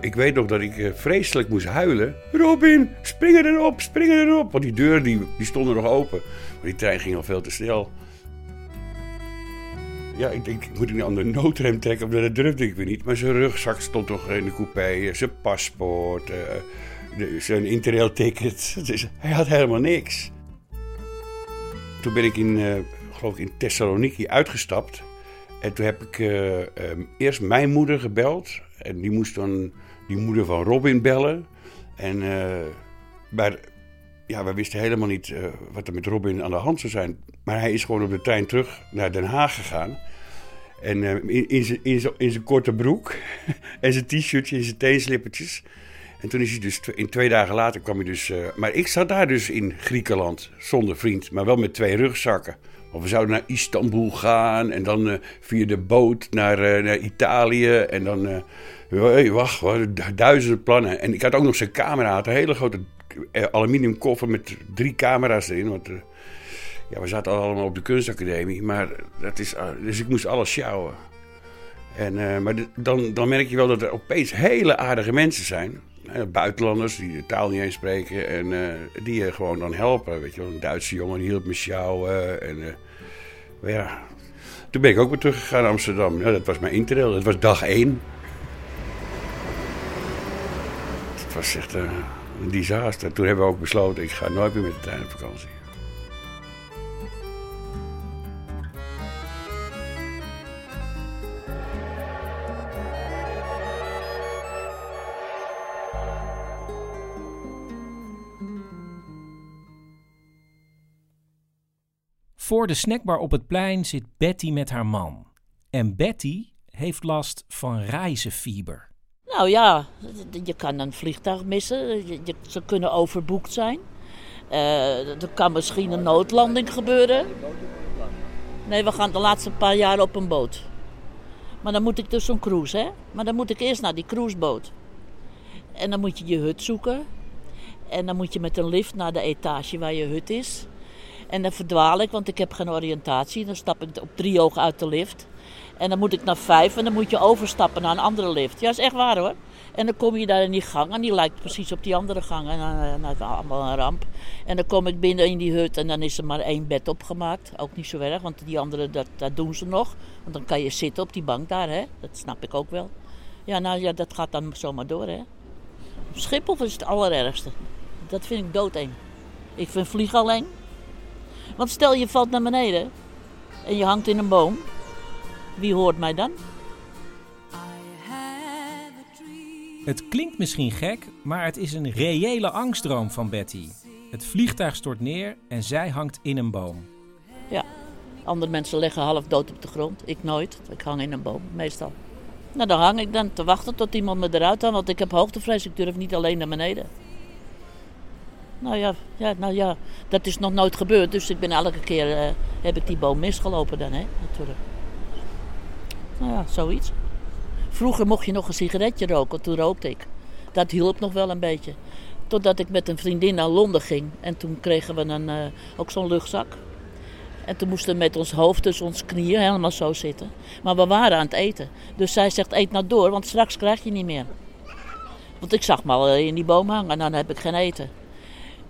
Ik weet nog dat ik eh, vreselijk moest huilen. Robin, spring erop, spring erop. Want die deur die, die stond nog open. Maar die trein ging al veel te snel. Ja, ik denk, moet ik nu aan de noodrem trekken? Dat durfde ik weer niet. Maar zijn rugzak stond toch in de coupé. Zijn paspoort, eh, zijn interrail-ticket. Dus hij had helemaal niks. Toen ben ik in, eh, ik, in Thessaloniki uitgestapt. En toen heb ik eh, ehm, eerst mijn moeder gebeld. En die moest dan die moeder van Robin bellen. En, eh, maar ja, we wisten helemaal niet eh, wat er met Robin aan de hand zou zijn. Maar hij is gewoon op de trein terug naar Den Haag gegaan. En in, zijn- korte broek en zijn t-shirtje en zijn teenslippertjes. En toen is hij dus, in twee dagen later kwam hij dus... maar ik zat daar dus in Griekenland, zonder vriend, maar wel met twee rugzakken. Want we zouden naar Istanbul gaan en dan eh, via de boot naar, eh, Italië. En dan, eh, hey, wacht, duizenden plannen. En ik had ook nog zijn camera, had een hele grote aluminium koffer met drie camera's erin. Want ja, we zaten allemaal op de kunstacademie, maar dat is, dus ik moest alles sjouwen. En, maar dan, dan merk je wel dat er opeens hele aardige mensen zijn. Buitenlanders die de taal niet eens spreken en die je gewoon dan helpen. Weet je een Duitse jongen hielp me sjouwen. En, maar ja, toen ben ik ook weer teruggegaan naar Amsterdam. Ja, dat was mijn interrail, dat was dag één. Het was echt eh, een disaster. Toen hebben we ook besloten, ik ga nooit meer met de trein op vakantie. Voor de snackbar op het plein zit Betty met haar man. En Betty heeft last van reizenfieber. Nou ja, je kan een vliegtuig missen. Je, ze kunnen overboekt zijn. Eh, er kan misschien een noodlanding gebeuren. Nee, we gaan de laatste paar jaar op een boot. Maar dan moet ik dus zo'n cruise, hè? Maar dan moet ik eerst naar die cruiseboot. En dan moet je je hut zoeken. En dan moet je met een lift naar de etage waar je hut is. En dan verdwaal ik, want ik heb geen oriëntatie. Dan stap ik op drie ogen uit de lift. En dan moet ik naar vijf en dan moet je overstappen naar een andere lift. Ja, is echt waar hoor. En dan kom je daar in die gang en die lijkt precies op die andere gang. En dan, eh, nou, allemaal een ramp. En dan kom ik binnen in die hut en dan is er maar één bed opgemaakt. Ook niet zo erg, want die andere, dat, dat doen ze nog. Want dan kan je zitten op die bank daar, hè. Dat snap ik ook wel. Ja, nou ja, dat gaat dan zomaar door, hè. Schiphol is het allerergste. Dat vind ik doodeng. Ik vind vliegen alleen. Want stel je valt naar beneden en je hangt in een boom, wie hoort mij dan? Het klinkt misschien gek, maar het is een reële angstdroom van Betty. Het vliegtuig stort neer en zij hangt in een boom. Ja, andere mensen liggen half dood op de grond. Ik nooit. Ik hang in een boom, meestal. Nou, dan hang ik dan te wachten tot iemand me eruit haalt, want ik heb hoogtevrees. Ik durf niet alleen naar beneden. Nou ja, ja, nou ja, dat is nog nooit gebeurd. Dus ik ben elke keer, eh, heb ik die boom misgelopen dan, hè, natuurlijk. Nou ja, zoiets. Vroeger mocht je nog een sigaretje roken, toen rookte ik. Dat hielp nog wel een beetje. Totdat ik met een vriendin naar Londen ging. En toen kregen we een, eh, ook zo'n luchtzak. En toen moesten we met ons hoofd tussen ons knieën helemaal zo zitten. Maar we waren aan het eten. Dus zij zegt, eet nou door, want straks krijg je niet meer. Want ik zag me al eh, in die boom hangen en dan heb ik geen eten.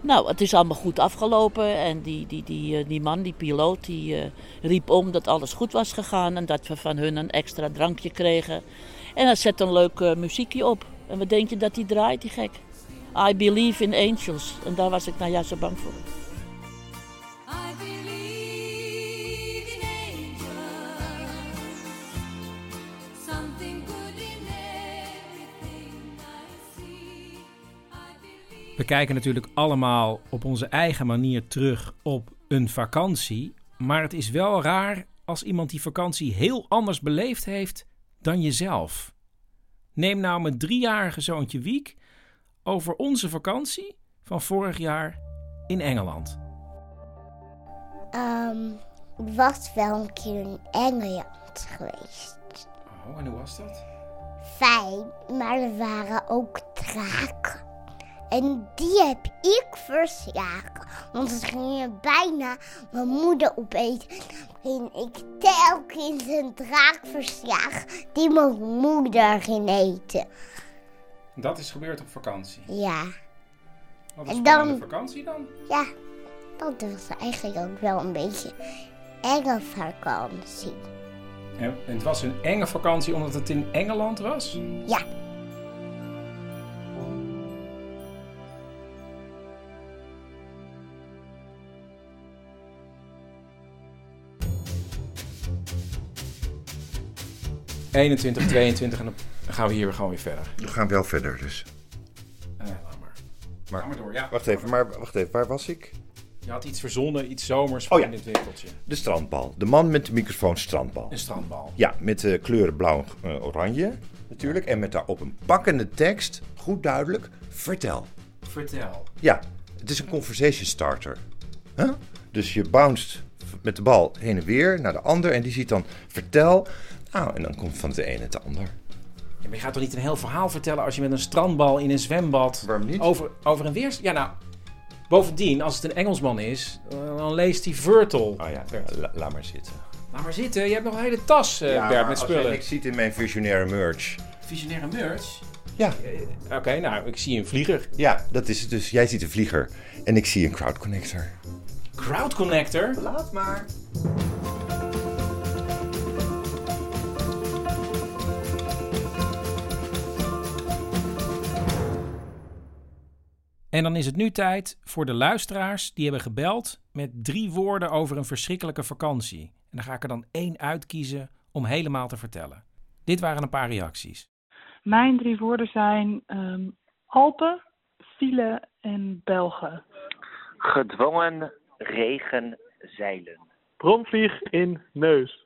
Nou, het is allemaal goed afgelopen. En die, die, die, eh, die man, die piloot, die riep om dat alles goed was gegaan. En dat we van hun een extra drankje kregen. En hij zet een leuk muziekje op. En wat denk je dat hij draait, die gek? I believe in angels. En daar was ik nou juist zo bang voor. We kijken natuurlijk allemaal op onze eigen manier terug op een vakantie. Maar het is wel raar als iemand die vakantie heel anders beleefd heeft dan jezelf. Neem nou mijn driejarige zoontje Wiek over onze vakantie van vorig jaar in Engeland. Um, ik was wel een keer in Engeland geweest. Oh, en hoe was dat? Fijn, maar er waren ook draken. En die heb ik verslagen. Want het ging je bijna mijn moeder opeten. En ik telkens een draak verslagen die mijn moeder ging eten. Dat is gebeurd op vakantie? Ja. Wat een spannende vakantie dan? Ja, dat was eigenlijk ook wel een beetje enge vakantie. En het was een enge vakantie omdat het in Engeland was? Ja. ...21, 22 en dan gaan we hier gewoon weer verder. We gaan wel verder, dus. Eh, laat maar. Maar, Ga maar door, ja. Wacht even, maar wacht even, waar was ik? Je had iets verzonnen, iets zomers Oh voor ja. in dit winkeltje. De strandbal. De man met de microfoon strandbal. Een strandbal. Ja, met de kleuren blauw en eh, oranje natuurlijk. En met daarop een pakkende tekst, goed duidelijk, vertel. Vertel. Ja, het is een conversation starter. Huh? Dus je bounced met de bal heen en weer naar de ander en die ziet dan vertel. Nou, en dan komt van de ene het de ander. Ja, maar je gaat toch niet een heel verhaal vertellen als je met een strandbal in een zwembad... Waarom niet? Over, over een weer... Ja, nou... Bovendien, als het een Engelsman is, eh, dan leest hij Virtel. Oh ja, la- laat maar zitten. Laat maar zitten, je hebt nog een hele tas, eh, Ja, Bert, maar met spullen. jij niks ziet in mijn visionaire merch. Visionaire merch? Ja. Eh, Oké, nou, ik zie een vlieger. Ja, dat is het dus. Jij ziet een vlieger en ik zie een crowd connector. Crowd Connector? Laat maar. En dan is het nu tijd voor de luisteraars die hebben gebeld met drie woorden over een verschrikkelijke vakantie. En dan ga ik er dan één uitkiezen om helemaal te vertellen. Dit waren een paar reacties. Mijn drie woorden zijn ehm, Alpen, file en Belgen. Gedwongen regenzeilen. Bromvlieg in neus.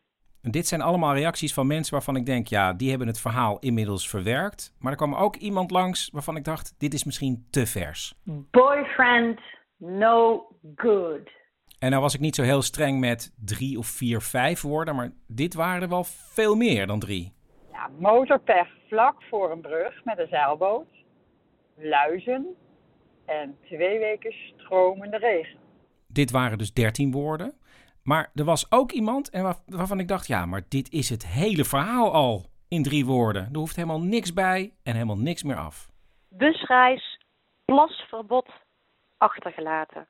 En dit zijn allemaal reacties van mensen waarvan ik denk, ja, die hebben het verhaal inmiddels verwerkt. Maar er kwam ook iemand langs waarvan ik dacht, dit is misschien te vers. Boyfriend, no good. En nou was ik niet zo heel streng met drie of vier, vijf woorden, maar dit waren er wel veel meer dan drie. Ja, motorpech vlak voor een brug met een zeilboot. Luizen. En twee weken stromende regen. Dit waren dus dertien woorden. Maar er was ook iemand en waar- waarvan ik dacht, ja, maar dit is het hele verhaal al in drie woorden. Er hoeft helemaal niks bij en helemaal niks meer af. Busreis, plasverbod achtergelaten.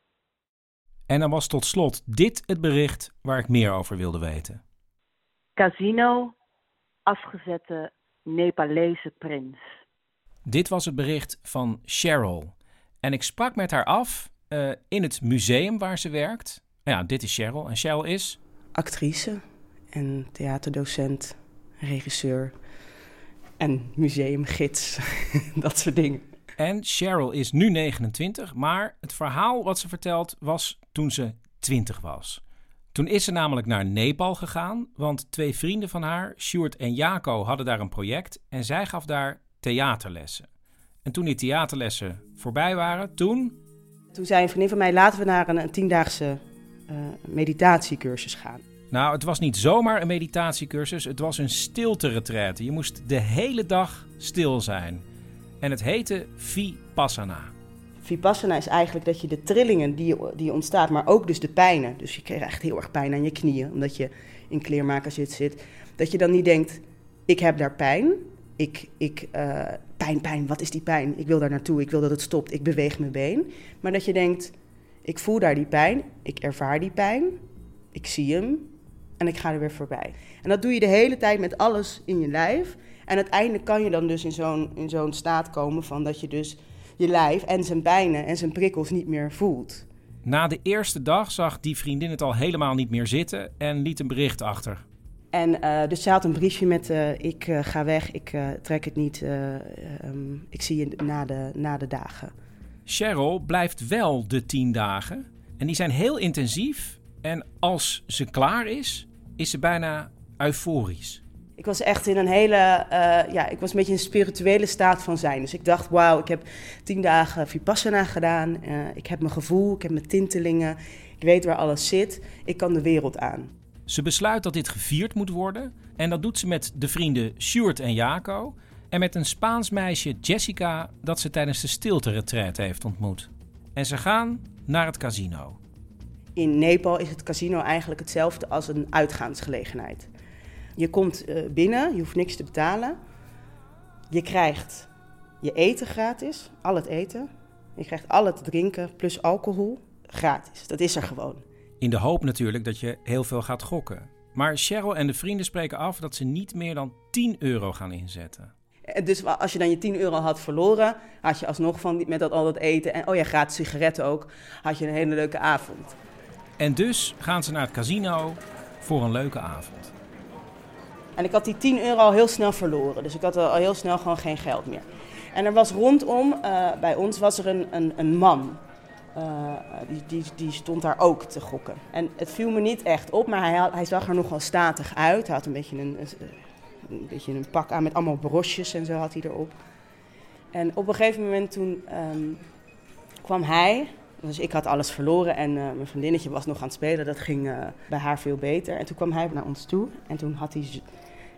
En dan was tot slot dit het bericht waar ik meer over wilde weten. Casino, afgezette Nepalese prins. Dit was het bericht van Cheryl. En ik sprak met haar af eh, in het museum waar ze werkt. Nou Ja, dit is Cheryl. En Cheryl is. actrice en theaterdocent, regisseur en museumgids, dat soort dingen. En Cheryl is nu 29, maar het verhaal wat ze vertelt was toen ze 20 was. Toen is ze namelijk naar Nepal gegaan, want twee vrienden van haar, Sjoerd en Jaco, hadden daar een project en zij gaf daar theaterlessen. En toen die theaterlessen voorbij waren, toen... Toen zei een vriendin van mij, laten we naar een, een tiendaagse uh, meditatiecursus gaan. Nou, het was niet zomaar een meditatiecursus, het was een stilte-retraite. Je moest de hele dag stil zijn. En het heette Vipassana. Vipassana is eigenlijk dat je de trillingen die, die ontstaat, maar ook dus de pijnen. Dus je krijgt echt heel erg pijn aan je knieën, omdat je in kleermaker zit, zit. Dat je dan niet denkt, ik heb daar pijn. Ik, ik, uh, pijn, pijn, wat is die pijn? Ik wil daar naartoe, ik wil dat het stopt, ik beweeg mijn been. Maar dat je denkt, ik voel daar die pijn, ik ervaar die pijn, ik zie hem en ik ga er weer voorbij. En dat doe je de hele tijd met alles in je lijf. En uiteindelijk kan je dan dus in zo'n, in zo'n staat komen van dat je dus je lijf en zijn pijnen en zijn prikkels niet meer voelt. Na de eerste dag zag die vriendin het al helemaal niet meer zitten en liet een bericht achter. En uh, dus ze had een briefje met: uh, Ik uh, ga weg, ik trek het niet, um, ik zie je na de, na de dagen. Cheryl blijft wel de tien dagen. En die zijn heel intensief. En als ze klaar is, is ze bijna euforisch. Ik was echt in een hele, uh, ja, ik was een beetje in een spirituele staat van zijn. Dus ik dacht, wauw, ik heb tien dagen Vipassana gedaan. Uh, ik heb mijn gevoel, ik heb mijn tintelingen. Ik weet waar alles zit. Ik kan de wereld aan. Ze besluit dat dit gevierd moet worden. En dat doet ze met de vrienden Sjoerd en Jaco. En met een Spaans meisje, Jessica, dat ze tijdens de stilte heeft ontmoet. En ze gaan naar het casino. In Nepal is het casino eigenlijk hetzelfde als een uitgaansgelegenheid. Je komt uh, binnen, je hoeft niks te betalen. Je krijgt je eten gratis, al het eten. Je krijgt al het drinken plus alcohol gratis. Dat is er gewoon. In de hoop natuurlijk dat je heel veel gaat gokken. Maar Cheryl en de vrienden spreken af dat ze niet meer dan 10 euro gaan inzetten. Dus als je dan je 10 euro had verloren, had je alsnog van met dat al dat eten en oh ja, gratis sigaretten ook, had je een hele leuke avond. En dus gaan ze naar het casino voor een leuke avond. En ik had die 10 euro al heel snel verloren. Dus ik had al heel snel gewoon geen geld meer. En er was rondom, uh, bij ons was er een, een, een man. Uh, die, die, die stond daar ook te gokken. En het viel me niet echt op, maar hij, hij zag er nogal statig uit. Hij had een beetje een, een, beetje een pak aan met allemaal brosjes en zo had hij erop. En op een gegeven moment toen um, kwam hij, dus ik had alles verloren en uh, mijn vriendinnetje was nog aan het spelen. Dat ging uh, bij haar veel beter. En toen kwam hij naar ons toe en toen had hij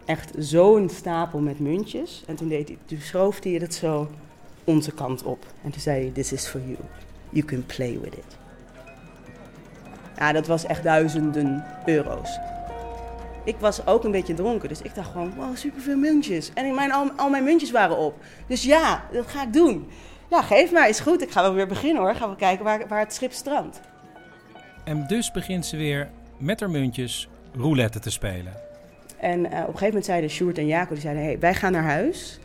echt zo'n stapel met muntjes. En toen, deed hij, toen hij het zo onze kant op. En toen zei hij, this is for you. You can play with it. Ja, dat was echt duizenden euro's. Ik was ook een beetje dronken, dus ik dacht gewoon, wow, superveel muntjes. En in mijn, al, al mijn muntjes waren op. Dus ja, dat ga ik doen. Ja, geef maar, is goed. Ik ga wel weer beginnen hoor. Gaan we kijken waar, waar het schip strandt. En dus begint ze weer met haar muntjes roulette te spelen. En uh, op een gegeven moment zeiden Sjoerd en Jaco, die zeiden, hey, wij gaan naar huis.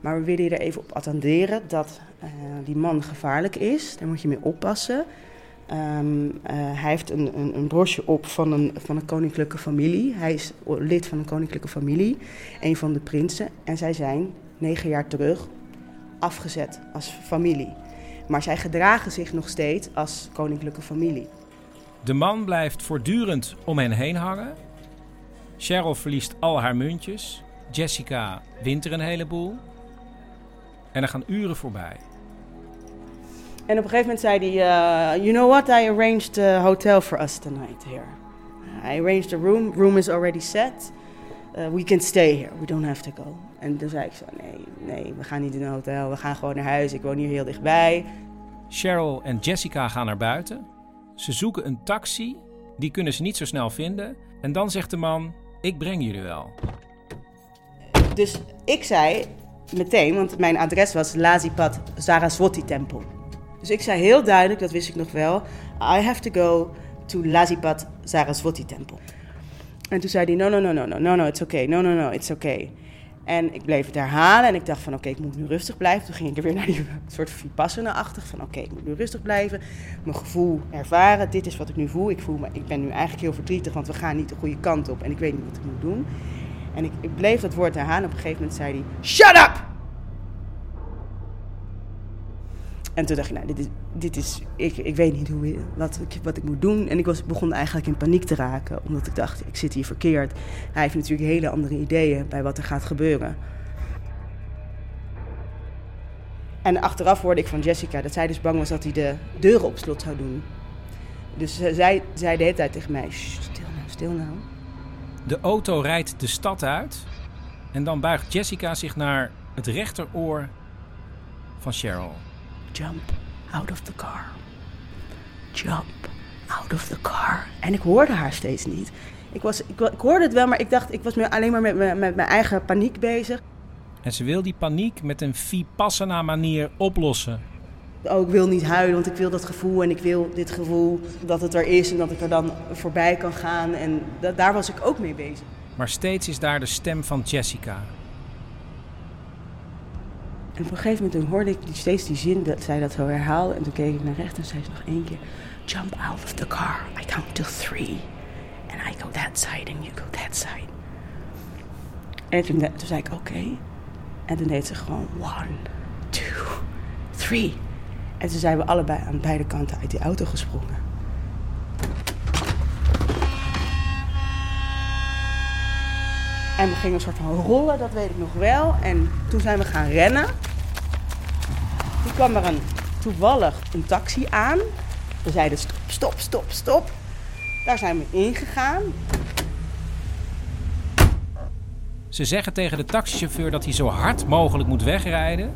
Maar we willen je er even op attenderen dat uh, die man gevaarlijk is. Daar moet je mee oppassen. Um, uh, hij heeft een, een, een brosje op van een, van een koninklijke familie. Hij is lid van een koninklijke familie, een van de prinsen. En zij zijn negen jaar terug afgezet als familie. Maar zij gedragen zich nog steeds als koninklijke familie. De man blijft voortdurend om hen heen hangen. Cheryl verliest al haar muntjes. Jessica wint er een heleboel. En er gaan uren voorbij. En op een gegeven moment zei hij: uh, You know what? I arranged a hotel for us tonight here. I arranged a room. Room is already set. Uh, we can stay here. We don't have to go. En toen zei ik zo: Nee, nee, we gaan niet in een hotel. We gaan gewoon naar huis. Ik woon hier heel dichtbij. Cheryl en Jessica gaan naar buiten. Ze zoeken een taxi. Die kunnen ze niet zo snel vinden. En dan zegt de man: Ik breng jullie wel. Dus ik zei meteen, want mijn adres was Lazipad Saraswati Tempel. Dus ik zei heel duidelijk, dat wist ik nog wel: I have to go to Lazipad Saraswati Temple. En toen zei hij: No, no, no, no, no, no, no, it's okay. No, no, no, it's okay. En ik bleef het herhalen en ik dacht van oké, ik moet nu rustig blijven. Toen ging ik er weer naar die soort vipassana-achtig van oké, ik moet nu rustig blijven. Mijn gevoel ervaren, dit is wat ik nu voel. Ik, voel me, ik ben nu eigenlijk heel verdrietig, want we gaan niet de goede kant op en ik weet niet wat ik moet doen. En ik, ik bleef dat woord herhalen. Op een gegeven moment zei hij, shut up! En toen dacht ik, nou, dit is, dit is ik, ik weet niet hoe, wat, ik, wat ik moet doen. En ik was, begon eigenlijk in paniek te raken, omdat ik dacht, ik zit hier verkeerd. Hij heeft natuurlijk hele andere ideeën bij wat er gaat gebeuren. En achteraf hoorde ik van Jessica dat zij dus bang was dat hij de deuren op slot zou doen. Dus zij zei de hele tijd tegen mij, "Sst, stil nou, stil nou. De auto rijdt de stad uit en dan buigt Jessica zich naar het rechteroor van Cheryl. Jump out of the car. Jump out of the car. En ik hoorde haar steeds niet. Ik, was, ik, ik hoorde het wel, maar ik dacht, ik was alleen maar met, met, met mijn eigen paniek bezig. En ze wil die paniek met een vipassana manier oplossen. Oh, ik wil niet huilen, want ik wil dat gevoel en ik wil dit gevoel dat het er is en dat ik er dan voorbij kan gaan. En da- daar was ik ook mee bezig. Maar steeds is daar de stem van Jessica. En op een gegeven moment hoorde ik steeds die zin dat zij dat zo herhaalde. En toen keek ik naar rechts en zei ze nog één keer: Jump out of the car. I count to three. And I go that side and you go that side. En toen, toen zei ik: Oké. En toen deed ze gewoon: One, two, three. En toen zijn we allebei aan beide kanten uit die auto gesprongen. En we gingen een soort van rollen, dat weet ik nog wel. En toen zijn we gaan rennen. Toen kwam er een, toevallig een taxi aan. We zeiden stop, stop, stop, stop. Daar zijn we ingegaan. Ze zeggen tegen de taxichauffeur dat hij zo hard mogelijk moet wegrijden.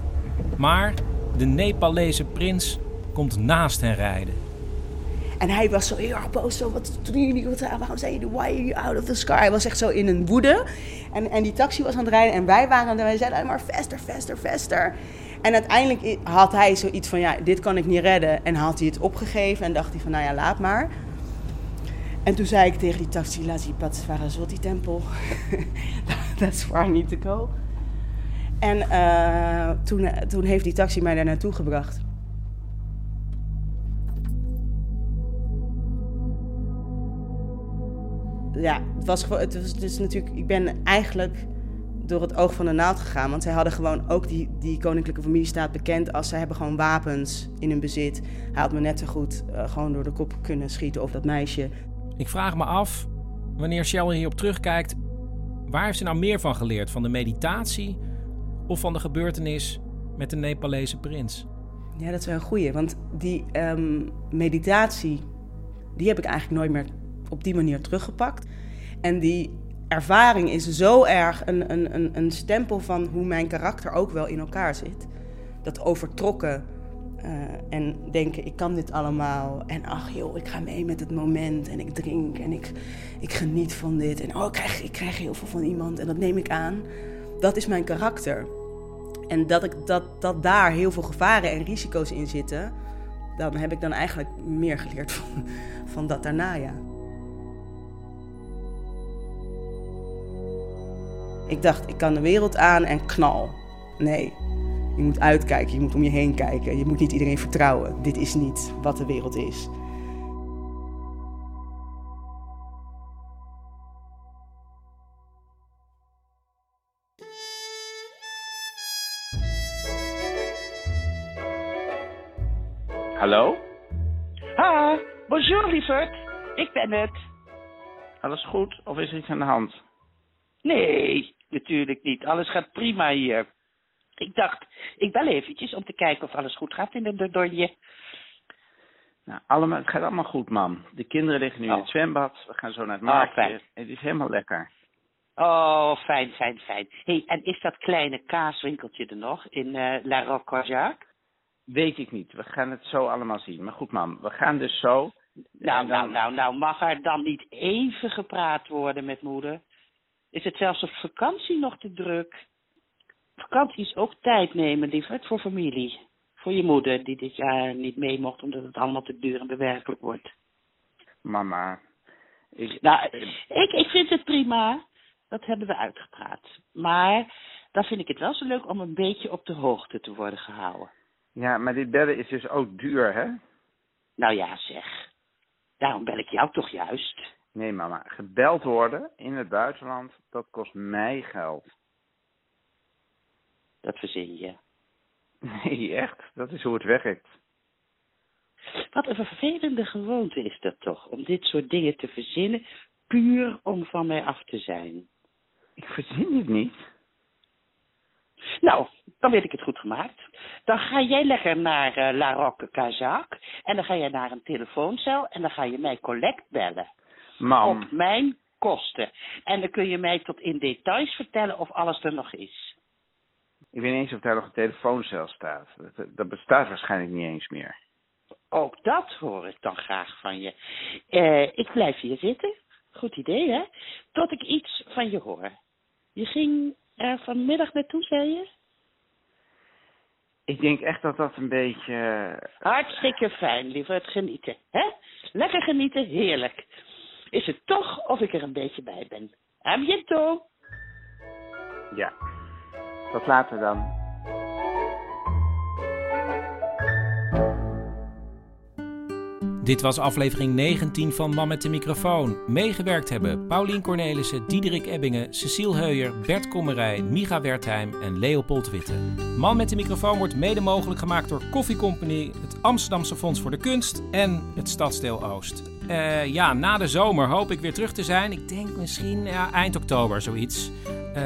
Maar de Nepalese prins komt naast hen rijden. En hij was zo heel erg boos. Zo, wat doen jullie? Wat, waarom zijn jullie? Why are you out of the sky? Hij was echt zo in een woede. En, en die taxi was aan het rijden. En wij waren het wij zeiden alleen maar faster, faster, faster. En uiteindelijk had hij zoiets van, ja, dit kan ik niet redden. En had hij het opgegeven en dacht hij van, nou ja, laat maar. En toen zei ik tegen die taxi, laat die pad Saraswati tempel. That's where I need to go. En eh, toen, toen heeft die taxi mij daar naartoe gebracht. Ja, het was gewoon, het was dus natuurlijk, ik ben eigenlijk door het oog van de naald gegaan. Want zij hadden gewoon ook die, die koninklijke familie staat bekend als zij hebben gewoon wapens in hun bezit. Hij had me net zo goed eh, gewoon door de kop kunnen schieten of dat meisje. Ik vraag me af, wanneer Cheryl hierop terugkijkt, waar heeft ze nou meer van geleerd? Van de meditatie of van de gebeurtenis met de Nepalese prins? Ja, dat is wel een goeie. Want die ehm, meditatie, die heb ik eigenlijk nooit meer op die manier teruggepakt. En die ervaring is zo erg een, een, een, stempel van hoe mijn karakter ook wel in elkaar zit. Dat overtrokken eh, en denken, ik kan dit allemaal. En ach joh, ik ga mee met het moment en ik drink en ik, ik geniet van dit. En oh, ik krijg, ik krijg heel veel van iemand en dat neem ik aan. Dat is mijn karakter. En dat, ik, dat, dat daar heel veel gevaren en risico's in zitten, dan heb ik dan eigenlijk meer geleerd van, van dat daarna, ja. Ik dacht, ik kan de wereld aan en knal. Nee, je moet uitkijken, je moet om je heen kijken. Je moet niet iedereen vertrouwen. Dit is niet wat de wereld is. Hallo? Ha, bonjour lieverd. Ik ben het. Alles goed of is er iets aan de hand? Nee, natuurlijk niet. Alles gaat prima hier. Ik dacht, ik bel eventjes om te kijken of alles goed gaat in de Dordogne. Nou, allemaal, het gaat allemaal goed, mam. De kinderen liggen nu in het zwembad. We gaan zo naar het Oh, marktje. fijn. het is helemaal lekker. Oh, fijn, fijn, fijn. hey, en is dat kleine kaaswinkeltje er nog in eh La Roque-Corjac? Weet ik niet. We gaan het zo allemaal zien. Maar goed, mam. We gaan dus zo. Nou, nou, nou, nou, mag er dan niet even gepraat worden met moeder? Is het zelfs op vakantie nog te druk? Vakantie is ook tijd nemen, lieverd, voor familie. Voor je moeder, die dit jaar niet mee mocht omdat het allemaal te duur en bewerkelijk wordt. Mama. Ik, Nou, ik, ik vind het prima. Dat hebben we uitgepraat. Maar dan vind ik het wel zo leuk om een beetje op de hoogte te worden gehouden. Ja, maar dit bellen is dus ook duur, hè? Nou ja, zeg. Daarom bel ik jou toch juist. Nee, mama. Gebeld worden in het buitenland, dat kost mij geld. Dat verzin je. Nee, echt. Dat is hoe het werkt. Wat een vervelende gewoonte is dat toch, om dit soort dingen te verzinnen, puur om van mij af te zijn. Ik verzin het niet. Nou, dan weet ik het goed gemaakt. Dan ga jij lekker naar eh, La Roque Kazak en dan ga je naar een telefooncel en dan ga je mij collect bellen. Mam. Op mijn kosten. En dan kun je mij tot in details vertellen of alles er nog is. Ik weet niet eens of daar nog een telefooncel staat. Dat, dat bestaat waarschijnlijk niet eens meer. Ook dat hoor ik dan graag van je. Eh, ik blijf hier zitten. Goed idee, hè? Tot ik iets van je hoor. Je ging er vanmiddag naartoe, zei je? Ik denk echt dat dat een beetje... Hartstikke fijn, lieverd. Genieten, hè? Lekker genieten, heerlijk. Is het toch of ik er een beetje bij ben? A bientôt. Ja. Tot later dan. Dit was aflevering 19 van Man met de microfoon. Meegewerkt hebben Paulien Cornelissen, Diederik Ebbingen, Cecile Heuyer, Bert Kommerij, Micha Wertheim en Leopold Witte. Man met de microfoon wordt mede mogelijk gemaakt door Koffie Company, het Amsterdamse Fonds voor de Kunst en het Stadsdeel Oost. Eh, ja, na de zomer hoop ik weer terug te zijn. Ik denk misschien ja, eind oktober zoiets. Uh,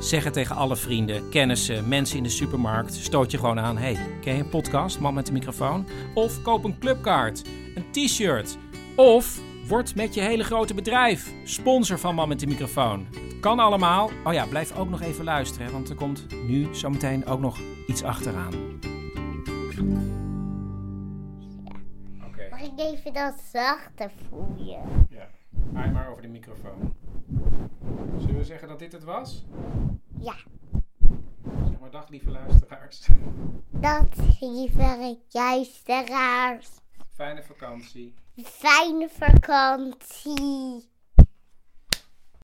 zeg het tegen alle vrienden, kennissen, mensen in de supermarkt. Stoot je gewoon aan. Hey, ken je een podcast, Man met de microfoon? Of koop een clubkaart, een t-shirt. Of word met je hele grote bedrijf sponsor van Man met de microfoon. Het kan allemaal. Oh ja, blijf ook nog even luisteren, want er komt nu zometeen ook nog iets achteraan. Mag ik even dat zachter voelen? Ja, ga maar over de microfoon. Zullen we zeggen dat dit het was? Ja. Zeg maar dag lieve luisteraars. Dat lieve luisteraars. Fijne vakantie. Fijne vakantie.